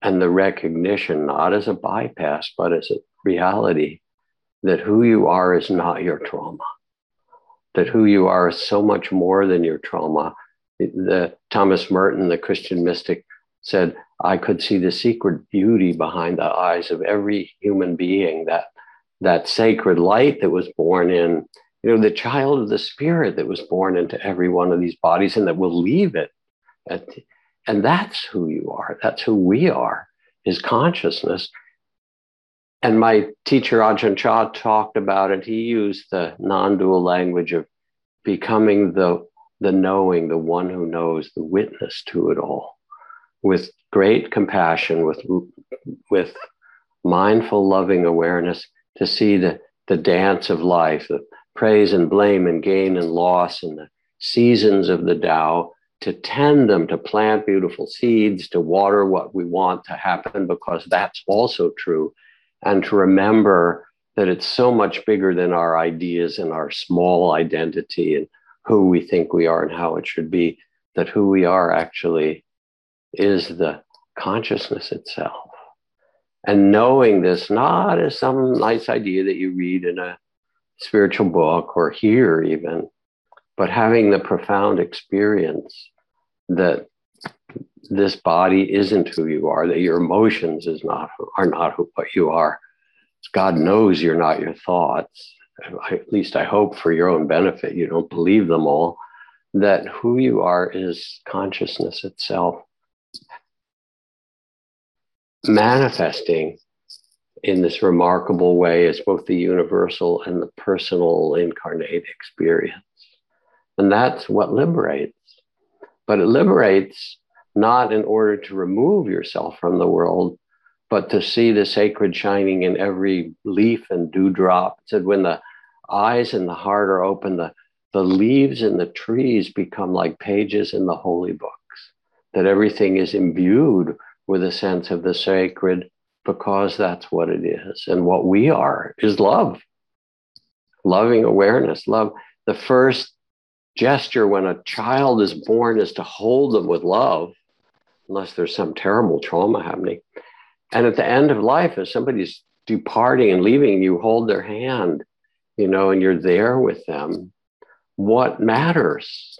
and the recognition, not as a bypass, but as a reality, that who you are is not your trauma, that who you are is so much more than your trauma. The Thomas Merton, the Christian mystic, said, I could see the secret beauty behind the eyes of every human being, that that sacred light that was born in, you know, the child of the spirit that was born into every one of these bodies and that will leave it. At, and that's who you are. That's who we are, is consciousness. And my teacher, Ajahn Chah, talked about it. He used the non dual language of becoming the, the knowing, the one who knows, the witness to it all, with great compassion, with, with mindful, loving awareness to see the, the dance of life, the praise and blame and gain and loss and the seasons of the Tao to tend them, to plant beautiful seeds, to water what we want to happen, because that's also true. And to remember that it's so much bigger than our ideas and our small identity and who we think we are and how it should be, that who we are actually is the consciousness itself. And knowing this not as some nice idea that you read in a spiritual book or hear even, but having the profound experience that this body isn't who you are, that your emotions is not are not who, what you are. God knows you're not your thoughts. I, at least I hope for your own benefit, you don't believe them all. That who you are is consciousness itself, manifesting in this remarkable way as both the universal and the personal incarnate experience. And that's what liberates. But it liberates not in order to remove yourself from the world, but to see the sacred shining in every leaf and dewdrop. It said, when the eyes and the heart are open, the, the leaves and the trees become like pages in the holy books, that everything is imbued with a sense of the sacred because that's what it is. And what we are is love, loving awareness, love. The first gesture when a child is born is to hold them with love, unless there's some terrible trauma happening. And at the end of life, if somebody's departing and leaving, you hold their hand, you know, and you're there with them. What matters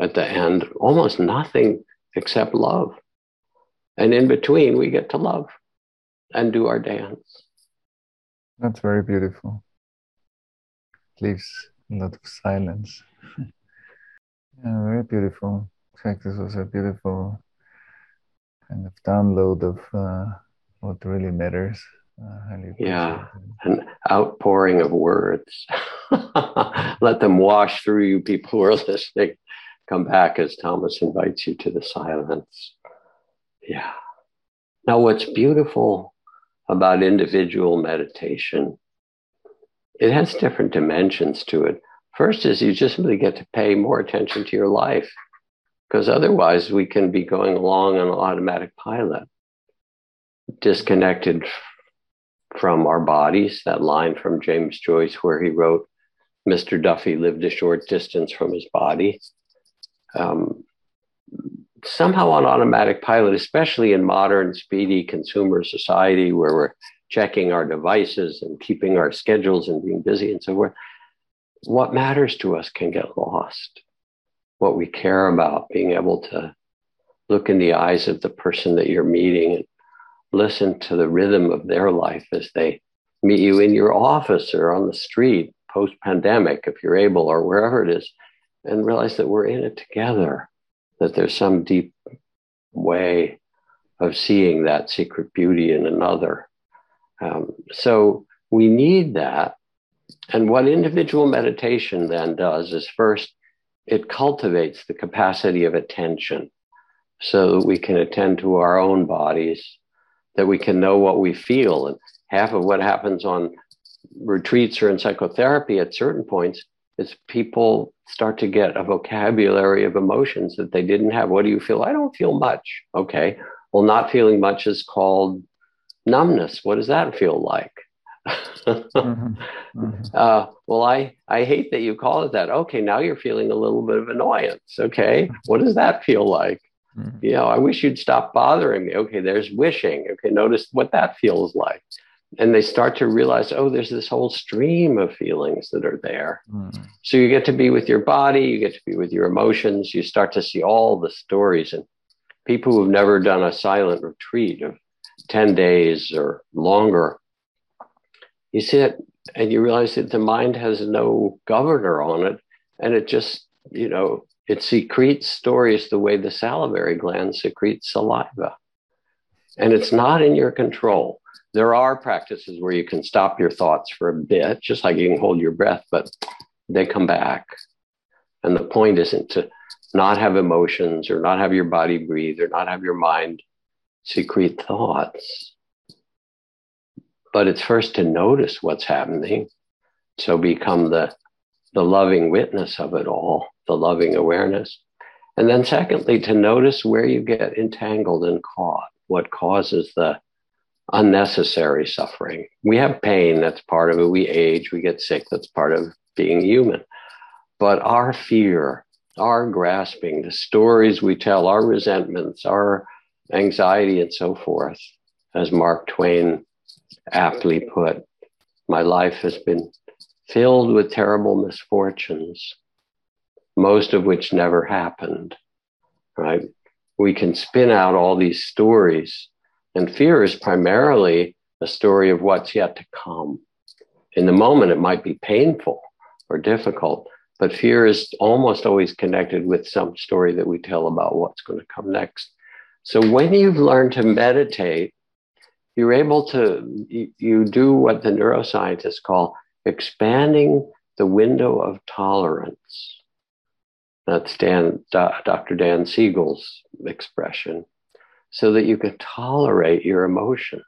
at the end? Almost nothing except love. And in between, we get to love and do our dance. That's very beautiful. leaves a lot of silence. yeah, very beautiful. In fact, this was a beautiful kind of download of uh, what really matters. Uh, yeah, an outpouring of words. Let them wash through you, people who are listening. Come back as Thomas invites you to the silence. Yeah. Now, what's beautiful about individual meditation, it has different dimensions to it. First is you just really get to pay more attention to your life because otherwise we can be going along on automatic pilot, disconnected from our bodies. That line from James Joyce where he wrote, Mr. Duffy lived a short distance from his body. Um, somehow on automatic pilot, especially in modern, speedy consumer society where we're checking our devices and keeping our schedules and being busy and so forth. What matters to us can get lost. What we care about, being able to look in the eyes of the person that you're meeting and listen to the rhythm of their life as they meet you in your office or on the street post pandemic, if you're able, or wherever it is, and realize that we're in it together that there's some deep way of seeing that secret beauty in another. Um, so we need that. And what individual meditation then does is first, it cultivates the capacity of attention so that we can attend to our own bodies, that we can know what we feel. And half of what happens on retreats or in psychotherapy at certain points is people start to get a vocabulary of emotions that they didn't have. What do you feel? I don't feel much. Okay. Well, not feeling much is called numbness. What does that feel like? Mm-hmm. Mm-hmm. Uh, well, I, I hate that you call it that. Okay, now you're feeling a little bit of annoyance. Okay, what does that feel like? Mm-hmm. You know, I wish you'd stop bothering me. Okay, there's wishing. Okay, notice what that feels like and they start to realize, oh, there's this whole stream of feelings that are there. Mm. So you get to be with your body, you get to be with your emotions, you start to see all the stories. And people who've never done a silent retreat of 10 days or longer, you sit and you realize that the mind has no governor on it. And it just, you know, it secretes stories the way the salivary gland secretes saliva. And it's not in your control there are practices where you can stop your thoughts for a bit, just like you can hold your breath, but they come back. And the point isn't to not have emotions or not have your body breathe or not have your mind secrete thoughts. But it's first to notice what's happening. So become the, the loving witness of it all, the loving awareness. And then, secondly, to notice where you get entangled and caught, what causes the unnecessary suffering. We have pain, that's part of it. We age, we get sick, that's part of being human. But our fear, our grasping, the stories we tell, our resentments, our anxiety, and so forth, as Mark Twain aptly put, my life has been filled with terrible misfortunes, most of which never happened, right? We can spin out all these stories and fear is primarily a story of what's yet to come. In the moment, it might be painful or difficult, but fear is almost always connected with some story that we tell about what's going to come next. So when you've learned to meditate, you're able to, you, do what the neuroscientists call expanding the window of tolerance. That's Dan, Dr. Dan Siegel's expression so that you can tolerate your emotions,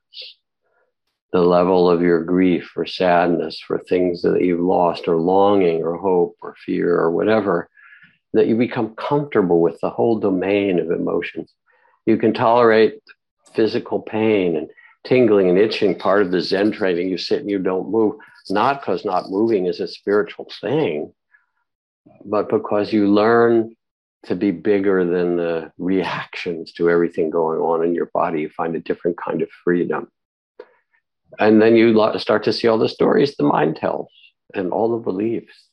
the level of your grief or sadness for things that you've lost, or longing, or hope, or fear, or whatever, that you become comfortable with the whole domain of emotions. You can tolerate physical pain and tingling and itching, part of the Zen training. You sit and you don't move, not because not moving is a spiritual thing, but because you learn to be bigger than the reactions to everything going on in your body. You find a different kind of freedom. And then you start to see all the stories the mind tells and all the beliefs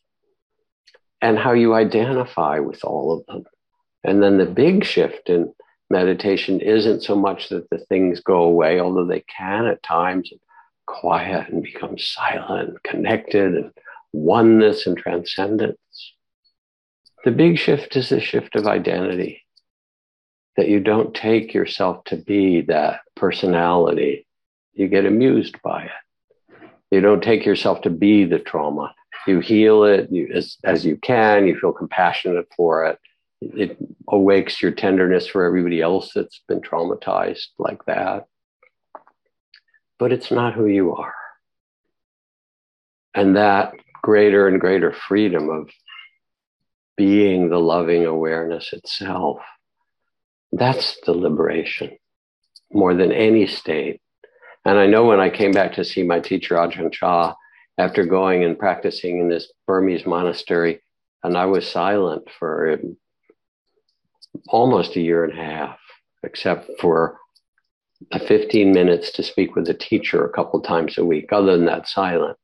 and how you identify with all of them. And then the big shift in meditation isn't so much that the things go away, although they can at times quiet and become silent, connected, and oneness and transcendence. The big shift is a shift of identity that you don't take yourself to be that personality. You get amused by it. You don't take yourself to be the trauma. You heal it you, as, as you can. You feel compassionate for it. It awakes your tenderness for everybody else that's been traumatized like that. But it's not who you are. And that greater and greater freedom of being the loving awareness itself that's the liberation more than any state. And I know when I came back to see my teacher, Ajahn Chah, after going and practicing in this Burmese monastery, and I was silent for almost a year and a half, except for 15 minutes to speak with the teacher a couple times a week. Other than that, silent.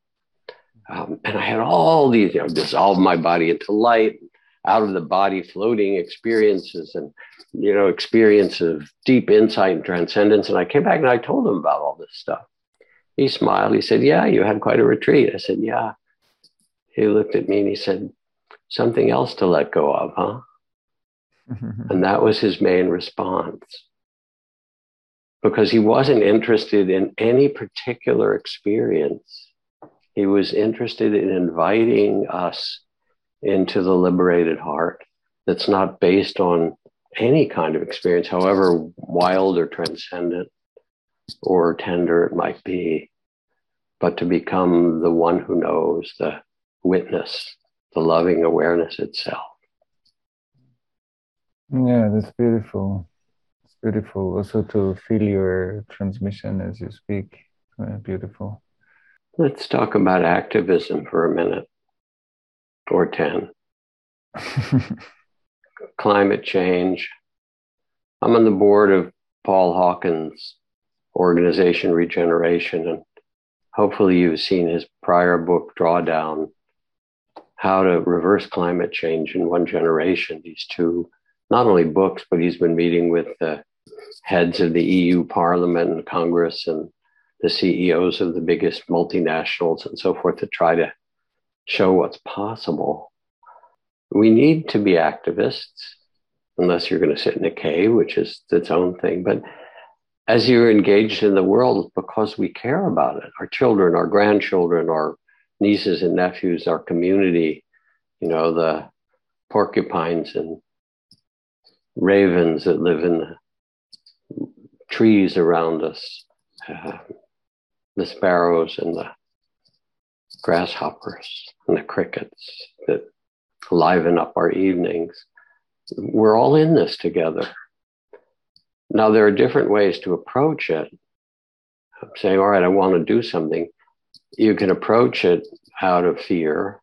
Um, and I had all these, you know, dissolve my body into light, out of the body floating experiences and you know experience of deep insight and transcendence. And i came back and i told him about all this stuff. He smiled. He said yeah you had quite a retreat. I said yeah. He looked at me and he said something else to let go of huh and that was his main response because he wasn't interested in any particular experience he was interested in inviting us into the liberated heart that's not based on any kind of experience, however wild or transcendent or tender it might be, but to become the one who knows, the witness, the loving awareness itself. Yeah, that's beautiful. It's beautiful also to feel your transmission as you speak. Uh, beautiful. Let's talk about activism for a minute or 10. Climate change. I'm on the board of Paul Hawken's organization Regeneration, and hopefully you've seen his prior book, Drawdown How to Reverse Climate Change in One Generation. These two, not only books, but he's been meeting with the heads of the EU Parliament and Congress and the CEOs of the biggest multinationals and so forth to try to show what's possible. We need to be activists, unless you're going to sit in a cave, which is its own thing. But as you're engaged in the world, because we care about it, our children, our grandchildren, our nieces and nephews, our community, you know, the porcupines and ravens that live in the trees around us, uh, the sparrows and the grasshoppers and the crickets that liven up our evenings. We're all in this together. Now, there are different ways to approach it. I'm saying, all right, I want to do something. You can approach it out of fear.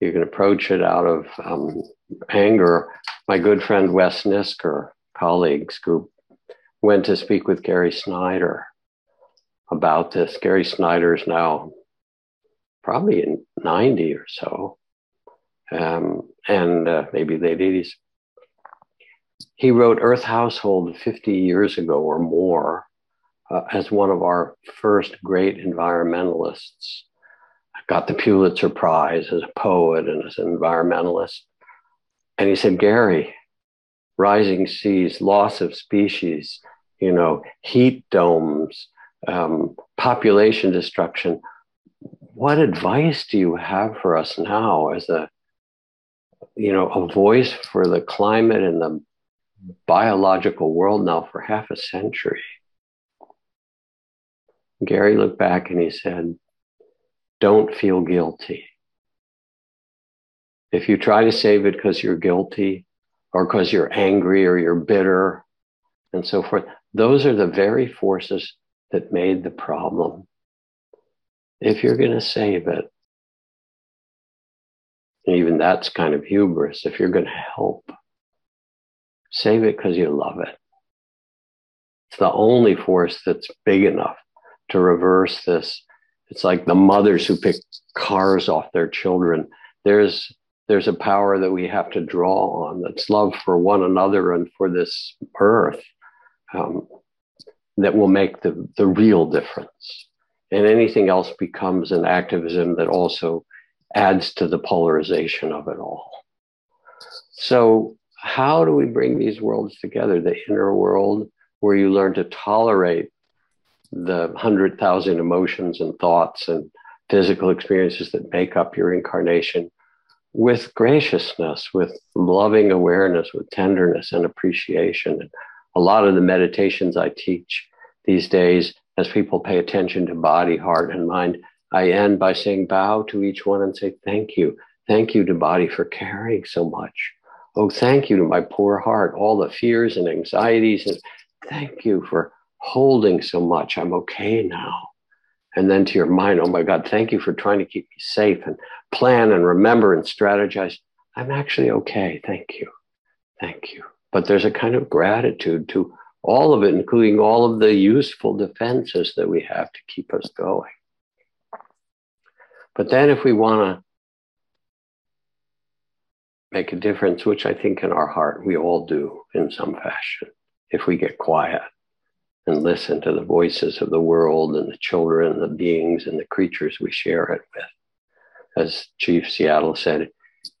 You can approach it out of um, anger. My good friend Wes Nisker, colleagues who went to speak with Gary Snyder about this. Gary Snyder is now probably in 90 or so, um, and uh, maybe late 80s. He wrote Earth Household 50 years ago or more uh, as one of our first great environmentalists. Got the Pulitzer Prize as a poet and as an environmentalist. And he said, Gary, rising seas, loss of species, you know, heat domes, um, population destruction what advice do you have for us now as a you know a voice for the climate and the biological world now for half a century? Gary looked back and he said don't feel guilty if you try to save it because you're guilty or because you're angry or you're bitter and so forth those are the very forces that made the problem if you're going to save it, even that's kind of hubris, if you're going to help, save it because you love it. It's the only force that's big enough to reverse this. It's like the mothers who pick cars off their children. There's there's a power that we have to draw on that's love for one another and for this earth um, that will make the, the real difference and anything else becomes an activism that also adds to the polarization of it all. So, how do we bring these worlds together? The inner world, where you learn to tolerate the 100,000 emotions and thoughts and physical experiences that make up your incarnation, with graciousness, with loving awareness, with tenderness and appreciation. A lot of the meditations I teach these days, as people pay attention to body, heart, and mind, I end by saying, bow to each one and say, thank you. Thank you to body for carrying so much. Oh, thank you to my poor heart, all the fears and anxieties. And thank you for holding so much. I'm okay now and then to your mind, oh my God, thank you for trying to keep me safe and plan and remember and strategize. I'm actually okay. Thank you. Thank you. But there's a kind of gratitude to all of it, including all of the useful defenses that we have to keep us going. But then, if we want to make a difference, which I think in our heart we all do in some fashion, if we get quiet and listen to the voices of the world and the children the beings and the creatures we share it with. As Chief Seattle said,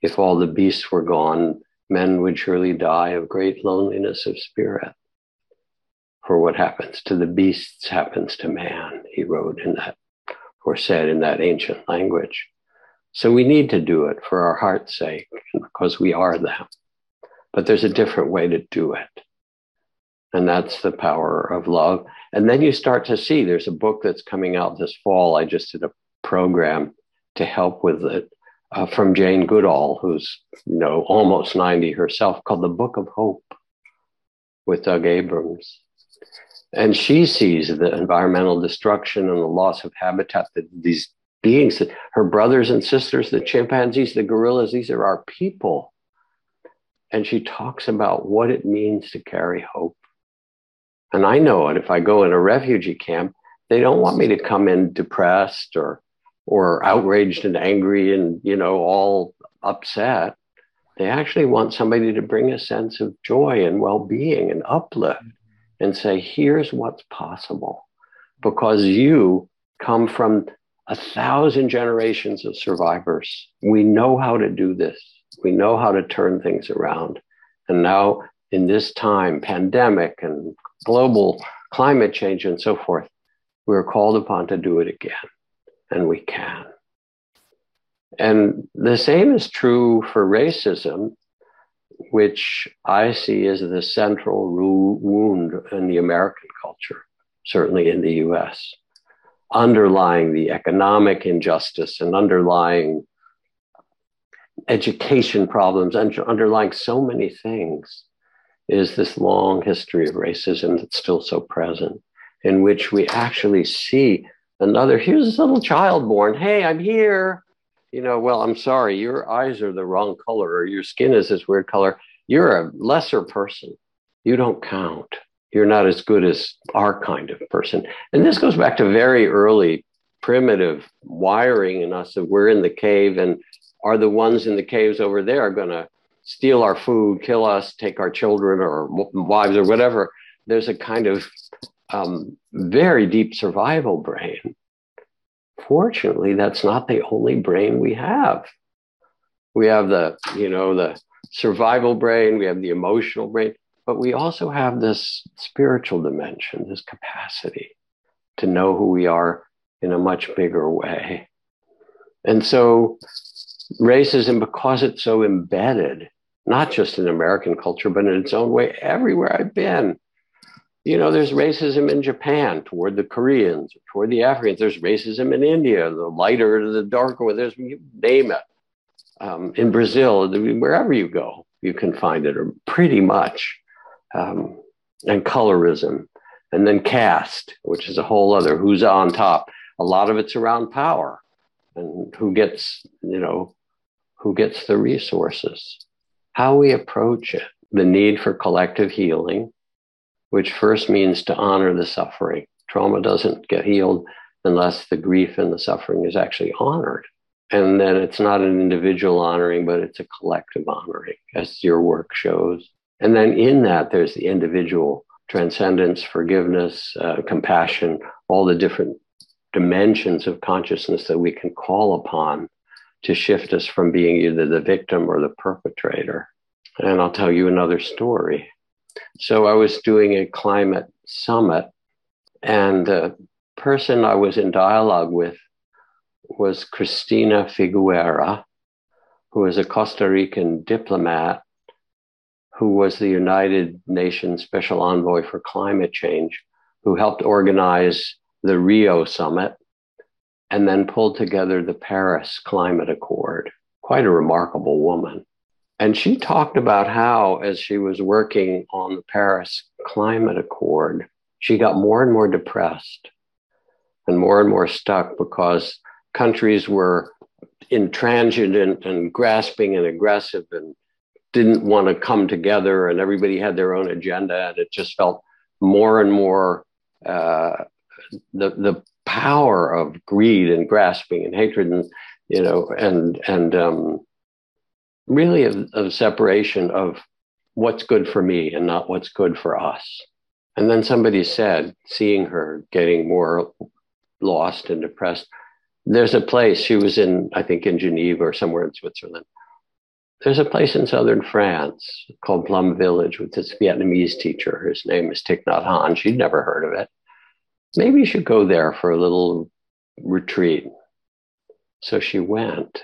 if all the beasts were gone, men would surely die of great loneliness of spirit. For what happens to the beasts happens to man, he wrote in that, or said in that ancient language. So we need to do it for our heart's sake, because we are them. But there's a different way to do it. And that's the power of love. And then you start to see there's a book that's coming out this fall. I just did a program to help with it uh, from Jane Goodall, who's you know almost 90 herself, called The Book of Hope with Doug Abrams. And she sees the environmental destruction and the loss of habitat that these beings, her brothers and sisters, the chimpanzees, the gorillas, these are our people. And she talks about what it means to carry hope and I know it if I go in a refugee camp, they don't want me to come in depressed or or outraged and angry and you know all upset. They actually want somebody to bring a sense of joy and well-being and uplift and say, here's what's possible. Because you come from a thousand generations of survivors. We know how to do this. We know how to turn things around. And now in this time, pandemic and global climate change and so forth, we're called upon to do it again, and we can. And the same is true for racism, which I see as the central wound in the American culture, certainly in the US, underlying the economic injustice and underlying education problems, and underlying so many things is this long history of racism that's still so present, in which we actually see another here's this little child born. Hey, I'm here. You know, well, I'm sorry, your eyes are the wrong color, or your skin is this weird color. You're a lesser person. You don't count. You're not as good as our kind of person. And this goes back to very early primitive wiring in us that we're in the cave and are the ones in the caves over there going to steal our food, kill us, take our children or wives or whatever. There's a kind of um, very deep survival brain. Fortunately, that's not the only brain we have. We have the, you know, the survival brain, we have the emotional brain, but we also have this spiritual dimension, this capacity to know who we are in a much bigger way. And so racism, because it's so embedded not just in American culture, but in its own way everywhere I've been. You know, there's racism in Japan toward the Koreans, toward the Africans. There's racism in India, the lighter, the darker, there's name it. Um, in Brazil, wherever you go, you can find it, or pretty much. Um, and colorism, and then caste, which is a whole other who's on top. A lot of it's around power and who gets, you know, who gets the resources how we approach it, the need for collective healing, which first means to honor the suffering. Trauma doesn't get healed unless the grief and the suffering is actually honored. And then it's not an individual honoring, but it's a collective honoring, as your work shows. And then in that, there's the individual transcendence, forgiveness, uh, compassion, all the different dimensions of consciousness that we can call upon to shift us from being either the victim or the perpetrator. And I'll tell you another story. So I was doing a climate summit, and the person I was in dialogue with was Christiana Figueres, who is a Costa Rican diplomat who was the United Nations Special Envoy for Climate Change, who helped organize the Rio Summit and then pulled together the Paris Climate Accord. Quite a remarkable woman. And she talked about how, as she was working on the Paris Climate Accord, she got more and more depressed and more and more stuck because countries were intransigent and grasping and aggressive and didn't want to come together and everybody had their own agenda and it just felt more and more uh, the the power of greed and grasping and hatred and you know and and um, really of, of separation of what's good for me and not what's good for us. And then somebody said, seeing her getting more lost and depressed, there's a place she was in, I think in Geneva or somewhere in Switzerland. There's a place in southern France called Plum Village with this Vietnamese teacher. His name is Thich Nhat Hanh. She'd never heard of it. Maybe you should go there for a little retreat. So she went,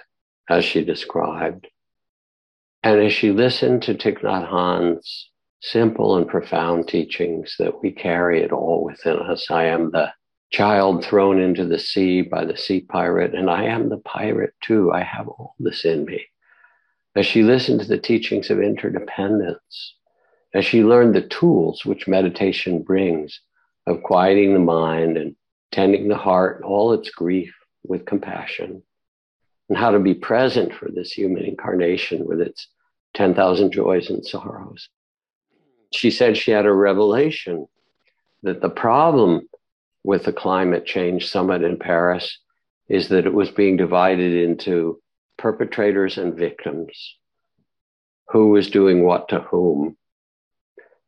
as she described. And as she listened to Thich Nhat Hanh's simple and profound teachings that we carry it all within us, I am the child thrown into the sea by the sea pirate, and I am the pirate too. I have all this in me. As she listened to the teachings of interdependence, as she learned the tools which meditation brings of quieting the mind and tending the heart, and all its grief with compassion, and how to be present for this human incarnation with its 10,000 joys and sorrows. She said she had a revelation that the problem with the climate change summit in Paris is that it was being divided into perpetrators and victims. Who was doing what to whom?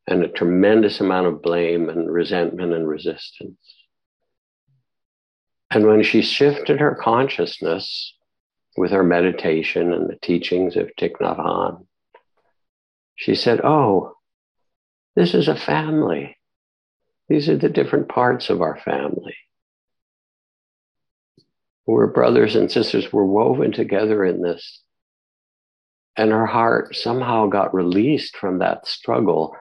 And a tremendous amount of blame and resentment and resistance. And when she shifted her consciousness with her meditation and the teachings of Thich Nhat Hanh, she said, Oh, this is a family. These are the different parts of our family. We're brothers and sisters. We're woven together in this. And her heart somehow got released from that struggle.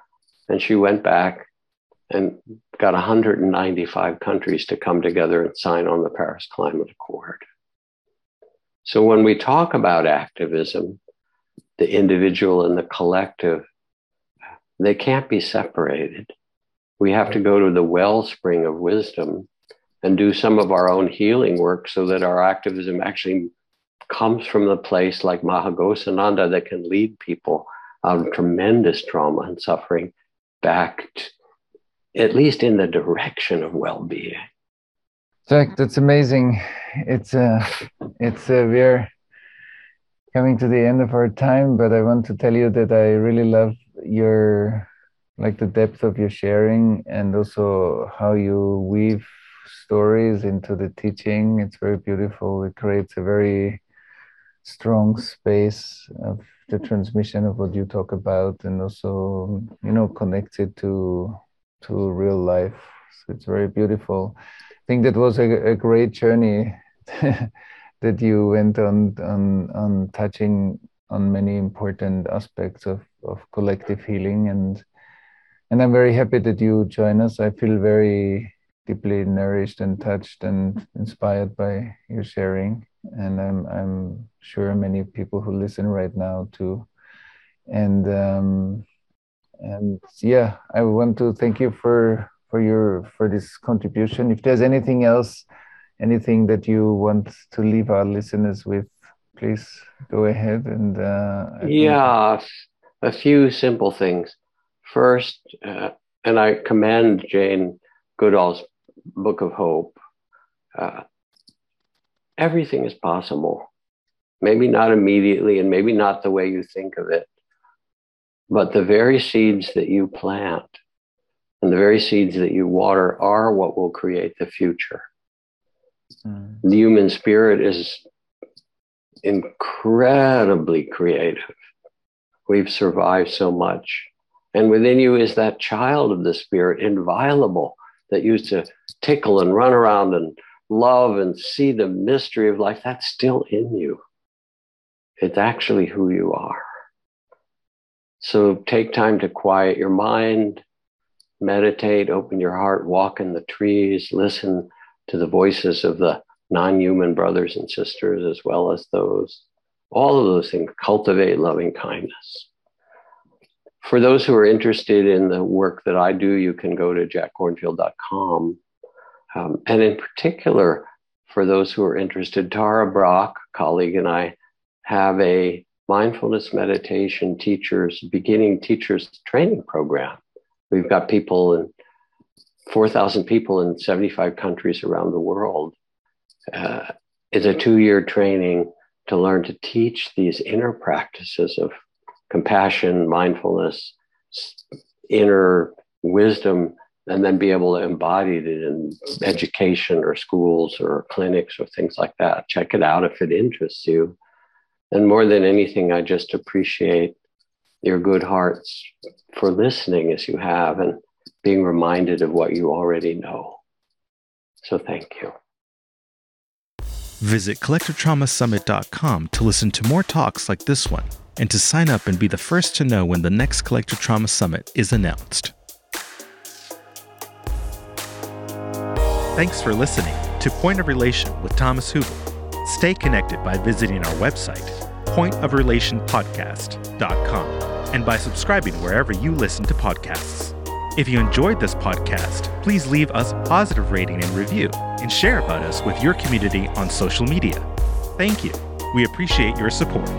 And she went back and got 195 countries to come together and sign on the Paris Climate Accord. So when we talk about activism, the individual and the collective, they can't be separated. We have to go to the wellspring of wisdom and do some of our own healing work so that our activism actually comes from the place like Maha Ghosananda that can lead people out of tremendous trauma and suffering back to, at least in the direction of well-being. Jack, that's amazing. It's a, it's uh, a, we're coming to the end of our time, but I want to tell you that I really love your, like the depth of your sharing and also how you weave stories into the teaching. It's very beautiful. It creates a very strong space of the transmission of what you talk about and also, you know, connected to to real life. So it's very beautiful. I think that was a, a great journey that you went on on on touching on many important aspects of of collective healing and and I'm very happy that you join us. I feel very deeply nourished and touched and inspired by your sharing, and I'm I'm sure many people who listen right now too. And um, and yeah, I want to thank you for for your for this contribution. If there's anything else anything that you want to leave our listeners with, please go ahead and. Uh, yeah, a few simple things. First, uh, and I commend Jane Goodall's Book of Hope. Uh, everything is possible. Maybe not immediately, and maybe not the way you think of it, but the very seeds that you plant and the very seeds that you water are what will create the future. Mm. The human spirit is incredibly creative. We've survived so much. And within you is that child of the spirit, inviolable, that used to tickle and run around and love and see the mystery of life. That's still in you. It's actually who you are. So take time to quiet your mind, meditate, open your heart, walk in the trees, listen to the voices of the non human brothers and sisters, as well as those. All of those things cultivate loving kindness. For those who are interested in the work that I do, you can go to jackkornfield.com. Um, and in particular, for those who are interested, Tara Brach, colleague, and I have a mindfulness meditation teachers, beginning teachers training program. We've got people in 4,000 people in 75 countries around the world. Uh, it's a two year training to learn to teach these inner practices of compassion, mindfulness, inner wisdom, and then be able to embody it in education or schools or clinics or things like that. Check it out if it interests you. And more than anything, I just appreciate your good hearts for listening as you have and being reminded of what you already know. So thank you. Visit CollectiveTraumaSummit.com to listen to more talks like this one and to sign up and be the first to know when the next Collective Trauma Summit is announced. Thanks for listening to Point of Relation with Thomas Hübl. Stay connected by visiting our website, pointofrelationpodcast.com, and by subscribing wherever you listen to podcasts. If you enjoyed this podcast, please leave us a positive rating and review and share about us with your community on social media. Thank you. We appreciate your support.